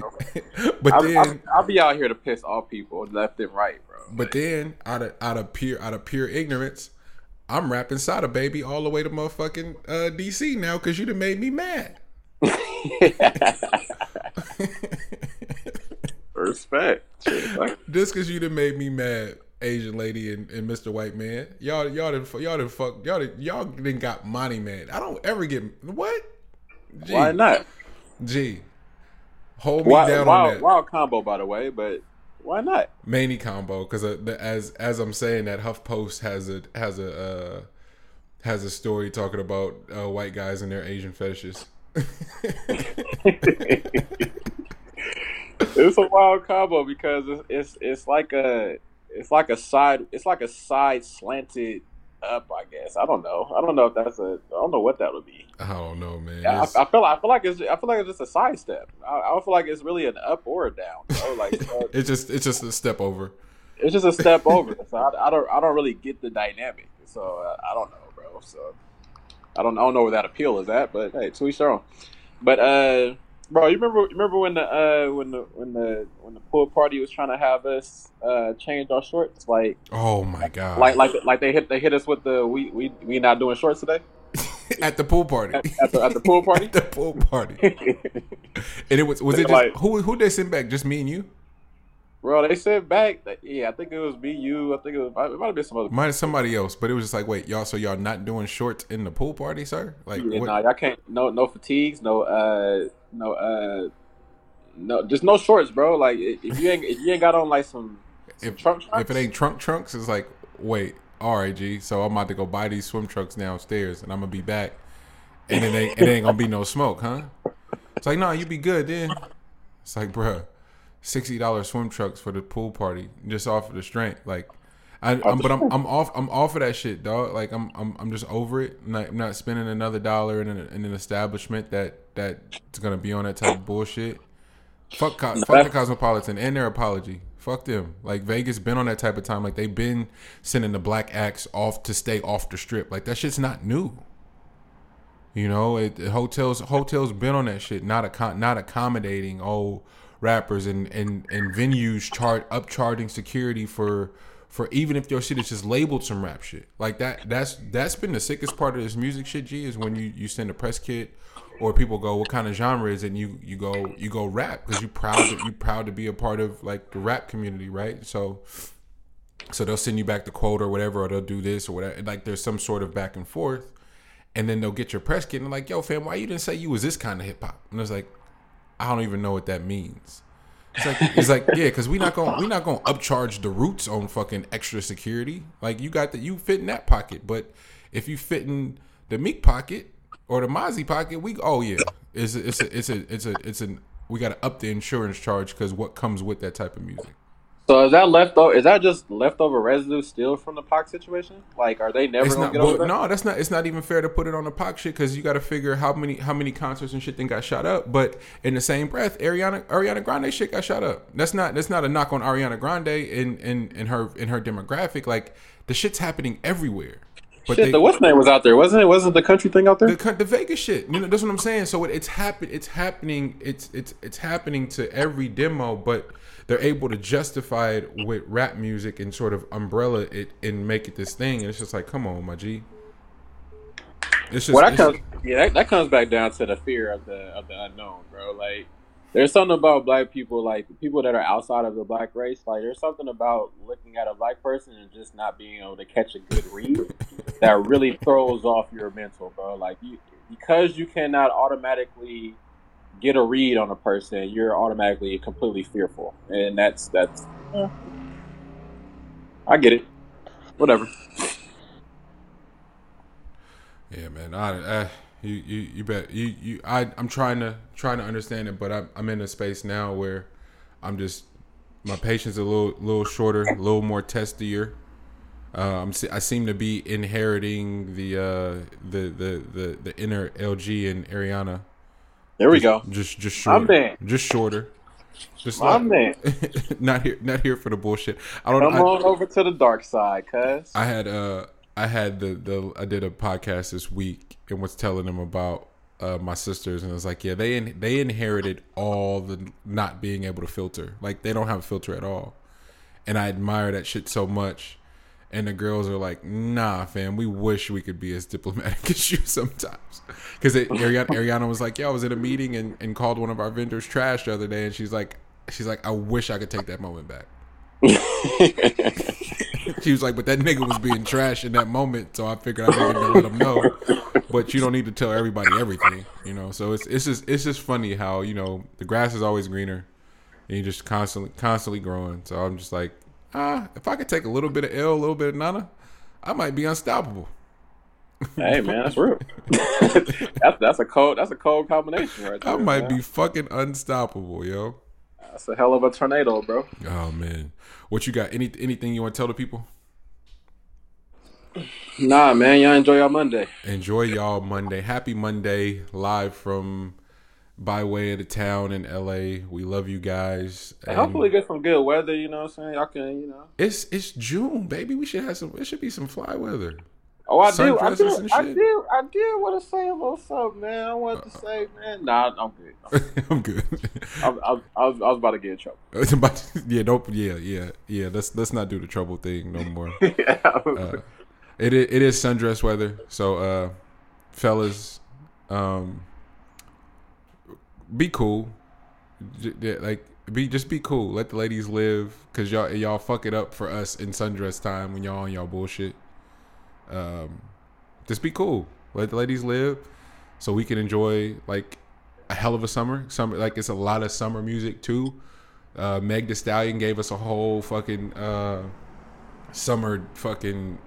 But I, then, I'll be out here to piss off people left and right, bro. but then, out of out of pure out of pure ignorance, I'm rapping Sada Baby all the way to motherfucking uh, DC now because you done made me mad. Respect. Just because you done made me mad, Asian lady and, and Mr. White Man. Y'all y'all done y'all done fuck y'all done, y'all done got money man. I don't ever get what. Gee, Why not? G, hold me Wild, down on wild, that. wild combo, by the way. But why not? Manny combo because uh, as as I'm saying that HuffPost has a has a uh, has a story talking about uh, white guys and their Asian fetishes. it's a wild combo because it's, it's it's like a it's like a side it's like a side slanted up. I guess I don't know. I don't know if that's a I don't know what that would be. I don't know, man. I, I feel I feel like it's I feel like it's just a sidestep. I, I don't feel like it's really an up or a down. Bro. Like uh, it's just it's just a step over. it's just a step over. So I, I don't I don't really get the dynamic. So I, I don't know, bro. So I don't I don't know where that appeal is at, but hey, to each their own. But uh, bro, you remember remember when the uh when the when the when the pool party was trying to have us uh change our shorts like Oh my god! like like like they hit they hit us with the we we we not doing shorts today at the pool party. at the at the pool party. at the pool party. And it was was it just Like- who who they send back? Just me and you? Bro, they said back. That, yeah, I think it was me, you. I think it was. It might have been some other. Minus somebody else, but it was just like, wait, y'all, so y'all not doing shorts in the pool party, sir? Like, Yeah, what- nah, y'all can't. No, no fatigues. No, uh, no, uh, no, just no shorts, bro. Like if you ain't if you ain't got on like some, some if, trunk trunks, if it ain't trunk trunks, it's like, wait, all right, G. So I'm about to go buy these swim trunks downstairs, and I'm gonna be back, and it ain't it ain't gonna be no smoke, huh? It's like, nah, you be good then. It's like, bruh, sixty dollars swim trunks for the pool party, just off of the strength, like. I, I'm, but I'm I'm off I'm off of that shit, dog. Like I'm I'm I'm just over it. I'm not, I'm not spending another dollar in, an in an establishment that that's gonna be on that type of bullshit. Fuck, co- fuck the Cosmopolitan and their apology. Fuck them. Like Vegas been on that type of time. Like they've been sending the black acts off to stay off the strip. Like that shit's not new. You know, it, hotels hotels been on that shit. Not accom- not accommodating old rappers and and and venues chart upcharging security for for even if your shit is just labeled some rap shit like that. That's that's been the sickest part of this music shit. G is when you you send a press kit or people go, what kind of genre is it? And you you go you go rap because you proud to, you proud to be a part of like the rap community, right? So so they'll send you back the quote or whatever, or they'll do this or whatever. Like there's some sort of back and forth, and then they'll get your press kit and like, "Yo, fam, why you didn't say you was this kind of hip hop?" And it's like, I don't even know what that means. It's like it's like yeah, because we not going we not to upcharge the roots on fucking extra security. Like you got that you fit in that pocket, but if you fit in the Meek pocket or the Mozzy pocket, we oh yeah, it's a, it's a it's a it's a it's a we got to up the insurance charge because what comes with that type of music. So is that leftover? Is that just leftover residue still from the Pac situation? Like, are they never It's gonna not, get over but that? no, that's not. It's not even fair to put it on the Pac shit because you got to figure how many how many concerts and shit then got shot up. But in the same breath, Ariana Ariana Grande shit got shot up. That's not that's not a knock on Ariana Grande in in, in her in her demographic. Like the shit's happening everywhere. But Shit, they- the what's name was out there, wasn't it? Wasn't the country thing out there? the the Vegas shit. You know, that's what I'm saying. So it, it's happen. It's happening. It's it's it's happening to every demo, but they're able to justify it with rap music and sort of umbrella it and make it this thing. And it's just like, come on, my G. It's just well, that comes yeah, that, that comes back down to the fear of the of the unknown, bro. Like, there's something about black people, like people that are outside of the black race. Like, there's something about looking at a black person and just not being able to catch a good read that really throws off your mental, bro. Like, you because you cannot automatically get a read on a person, you're automatically completely fearful, and that's that's. eh. I get it. Whatever. Yeah, man. I, I you you you bet you you I I'm trying to trying to understand it, but I'm I'm in a space now where I'm just my patience a little little shorter, a little more testier. Um, I seem to be inheriting the uh the the the the inner LG and Ariana. There we Just- go. Just just shorter. My shorter. man. Just shorter. Just My like, man. not here not here for the bullshit. I don't Come know. I- on over to the dark side, cuz. I had uh I had the the I did a podcast this week and was telling them about uh, my sisters and it was like yeah they in, they inherited all the not being able to filter like they don't have a filter at all and I admire that shit so much and the girls are like nah fam we wish we could be as diplomatic as you sometimes because Ariana, Ariana was like yeah I was in a meeting and, and called one of our vendors trash the other day and she's like she's like I wish I could take that moment back she was like, but that nigga was being trash in that moment, so I figured I needed to let him know. But you don't need to tell everybody everything, you know. So it's it's just it's just funny how you know the grass is always greener, and you're just constantly constantly growing. So I'm just like, ah, if I could take a little bit of L, a little bit of Nana, I might be unstoppable. hey man, that's real. that's that's a cold that's a cold combination right there. I might man. be fucking unstoppable, yo. That's a hell of a tornado, bro. Oh man, what you got? Any anything you want to tell the people? Nah, man, y'all enjoy y'all Monday. Enjoy y'all Monday. Happy Monday, live from by way of the town in LA. We love you guys. And hopefully get some good weather. You know what I'm saying? Y'all can, you know. it's it's June, baby. We should have some. It should be some fly weather. Oh, I do. I do. I do. I did want to say a little something, man. I wanted to say, man. Nah, I'm good. I'm good. I, I, I, was, I was about to get in trouble. It's about yeah, nope, yeah, yeah, yeah. Let's let's not do the trouble thing no more. yeah, Uh, it is, it is sundress weather, so uh, fellas, um, be cool. Like be just be cool. Let the ladies live, cause y'all y'all fuck it up for us in sundress time when y'all on y'all bullshit. Um, just be cool. Let the ladies live, so we can enjoy like a hell of a summer. Summer like it's a lot of summer music too. Uh, Meg The Stallion gave us a whole fucking uh, summer fucking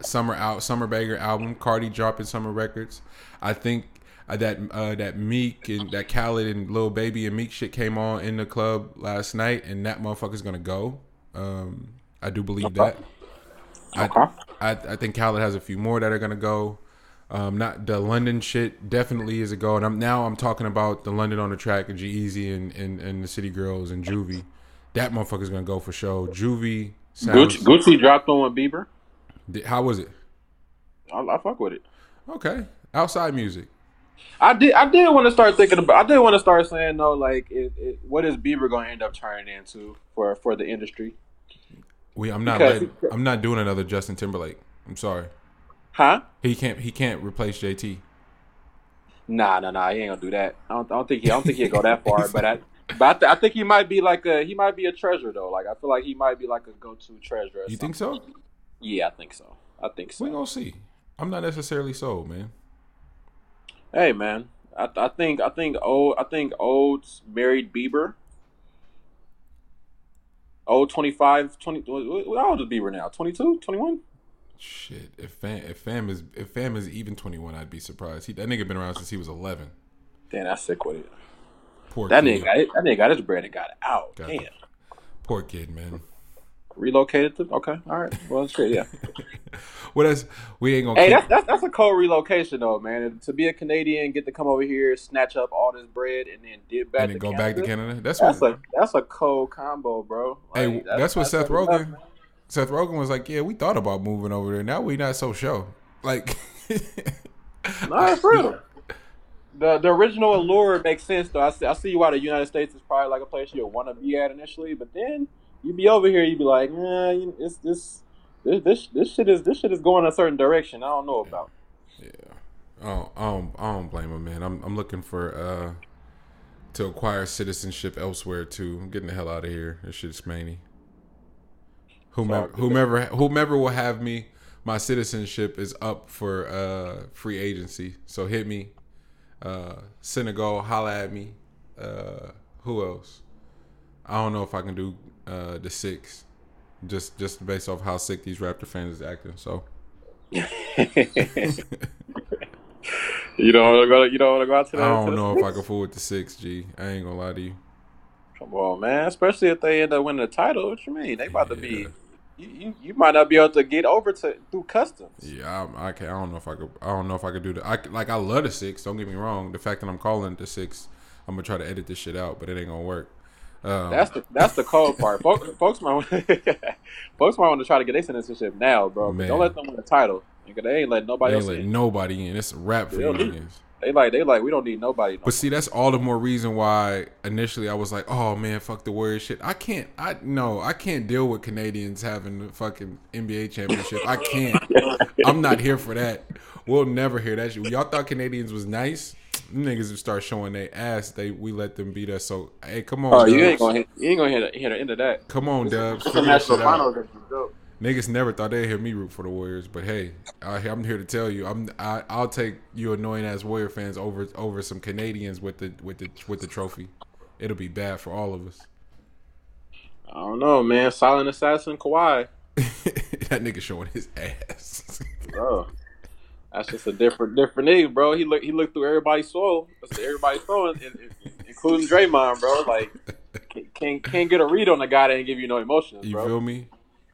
summer out summer banger album. Cardi dropping summer records. I think uh, that uh, that Meek and that Khaled and Lil Baby and Meek shit came on in the club last night, and that motherfucker's gonna go. Um, I do believe that. I, I I think Khaled has a few more that are gonna go. Um, not the London shit definitely is a go, and I'm now I'm talking about the London on the track and G-Eazy and, and and the City Girls and Juvie. That motherfucker's gonna go for show. Juvie sounds. Gucci, Gucci dropped with Bieber. How was it? I, I fuck with it. Okay, outside music. I did. I did want to start thinking about. I did want to start saying though, like, it, it, what is Bieber going to end up turning into for for the industry? We I'm not Because- letting, I'm not doing another Justin Timberlake. I'm sorry. Huh? He can't he can't replace JT. Nah, nah, nah. He ain't gonna do that. I don't. I don't think. He, I don't think he'll go that far. But I. But I, th- I think he might be like a he might be a treasure though. Like I feel like he might be like a go to treasure. You think so? Yeah, I think so. I think so. We gonna see. I'm not necessarily sold, man. Hey man, I, I think I think old I think Odes married Bieber. Old 25, 20, what old is Bieber now? 22, 21? Shit, if fam if fam is if fam is even 21, I'd be surprised. He, that nigga been around since he was 11. Damn, that's sick with it. Poor That kid. nigga, got it, that nigga got his bread and got out. Got Damn. the- Poor kid, man. Relocated to okay, all right. Well, shit, yeah. What else? We ain't gonna. hey, that's, that's that's a cold relocation though, man. To be a Canadian, get to come over here, snatch up all this bread, and then dip back and then to go Canada. back to Canada. That's, That's what. a that's a cold combo, bro. hey, Like, that's, what Seth Rogen. Seth Rogen was like, "Yeah, we thought about moving over there. Now we not so sure." Like, No, it's real. The the original allure makes sense though. I see, I see why the United States is probably like a place you'll want to be at initially, but then you be over here, you be like, nah, you- it's this. This, this this shit is this shit is going a certain direction. I don't know about. Yeah, I don't, I don't, I don't blame him, man. I'm, I'm looking for uh to acquire citizenship elsewhere too. I'm getting the hell out of here. This shit's manny. Whomever, whomever, whomever will have me, my citizenship is up for uh free agency. So hit me, uh Senegal, holla at me. Uh, who else? I don't know if I can do uh the six, just just based off how sick these Raptor fans is acting. So. You don't want to go. You don't want to go out to the. I don't the know if I can fool with the six G. I ain't gonna lie to you. Come on, man. Especially if they end up winning the title. What you mean? They about to be. You, you, you might not be able to get over to through customs. Yeah, I, I can. I don't know if I could. I don't know if I could do that. I like. I love the six. Don't get me wrong. The fact that I'm calling it the six, I'm gonna try to edit this shit out, but it ain't gonna work. Um, That's the that's the cold part. Folks, folks might folks might want to try to get their citizenship now, bro. Don't let them win the title. Nigga, they ain't letting nobody they ain't else let in. nobody in. It's a rap for you. They like they like we don't need nobody. No But see, that's all the more reason why initially I was like, "Oh man, fuck the Warriors shit." I can't. I no, I can't deal with Canadians having the fucking NBA championship. I can't. I'm not here for that. We'll never hear that shit. Y'all thought Canadians was nice? Them niggas would start showing their ass. They we let them beat us. So hey, come on, oh, you ain't gonna hit, you ain't gonna hit, the- hit the end of that. come on, Dubs. It's a that national shit out. finals. that's dope. Niggas never thought they'd hear me root for the Warriors, but hey, I, I'm here to tell you, I'm I, I'll take you annoying ass Warrior fans over over some Canadians with the with the with the trophy. It'll be bad for all of us. I don't know, man. Silent assassin Kawhi, that nigga showing his ass. bro. That's just a different different nigga, bro. He look he looked through everybody's soul. Everybody's soul, in- in- including Draymond, bro. Like can't, can't get a read on the guy that ain't give you no emotions, you bro. feel me?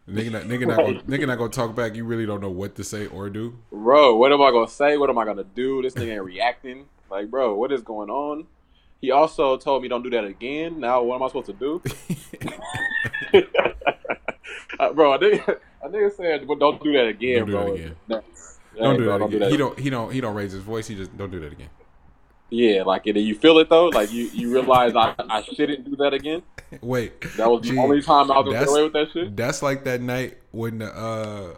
Nigga not, nigga not gonna nigga not gonna talk back. You really don't know what to say or do. Bro, what am I gonna say? What am I gonna do? This nigga ain't reacting. Like, bro, what is going on? he also told me don't do that again. Now what am I supposed to do? uh, bro, I think I think said well, don't do that again, Don't do bro. that again. Don't do bro, that again. He don't. He don't. He don't raise his voice. He just don't do that again. Yeah, like and you feel it though. Like you, you realize I, I shouldn't do that again. Wait, That was the Gee, only time I was gonna that's- get away with that shit. That's like that night when the uh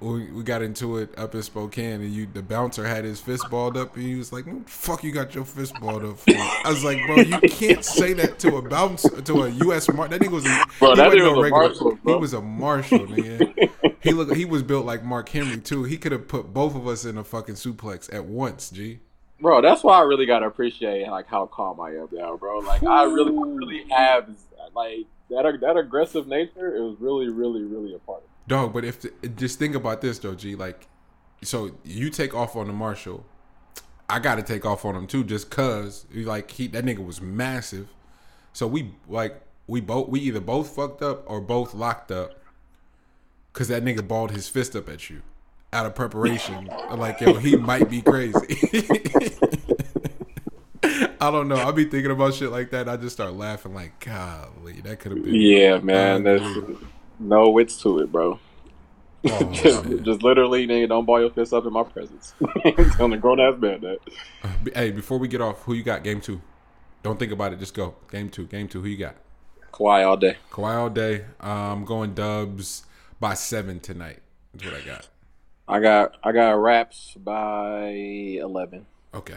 we, we got into it up in Spokane and you the bouncer had his fist balled up and he was like, fuck you got your fist balled up for?" I was like, "Bro, you can't say that to a bouncer to a U.S. Mar- that nigga was a, Bro, he that nigga was a marshal, bro. He was a marshal, nigga. he look he was built like Mark Henry too. He could have put both of us in a fucking suplex at once, G. Bro, that's why I really gotta appreciate like how calm I am now, bro. Like I really, really have like that that aggressive nature. It was really, really, really a part. of. Dog, but if just think about this though, G. Like, so you take off on the marshal, I got to take off on him too, just cause he, like he that nigga was massive. So we like we both we either both fucked up or both locked up, cause that nigga balled his fist up at you out of preparation. like yo, he might be crazy. I don't know. I be thinking about shit like that. I just start laughing like, golly, that could have been. Yeah, man. Unbelievable. No wits to it, bro. Oh, just, just literally, nigga, don't ball your fist up in my presence. Telling a grown ass man that. Hey, before we get off, who you got? Game two. Don't think about it. Just go. Game two. Game two. Who you got? Kawhi all day. Kawhi all day. Um, going Dubs by seven tonight. That's what I got. I got I got raps by eleven. Okay.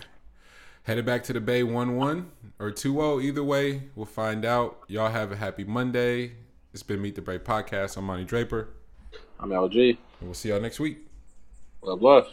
Headed back to the Bay 1 1 or 2 0. Either way, we'll find out. Y'all have a happy Monday. It's been Meet the Bay podcast. I'm Monty Draper. I'm LG. And we'll see y'all next week. Love, love.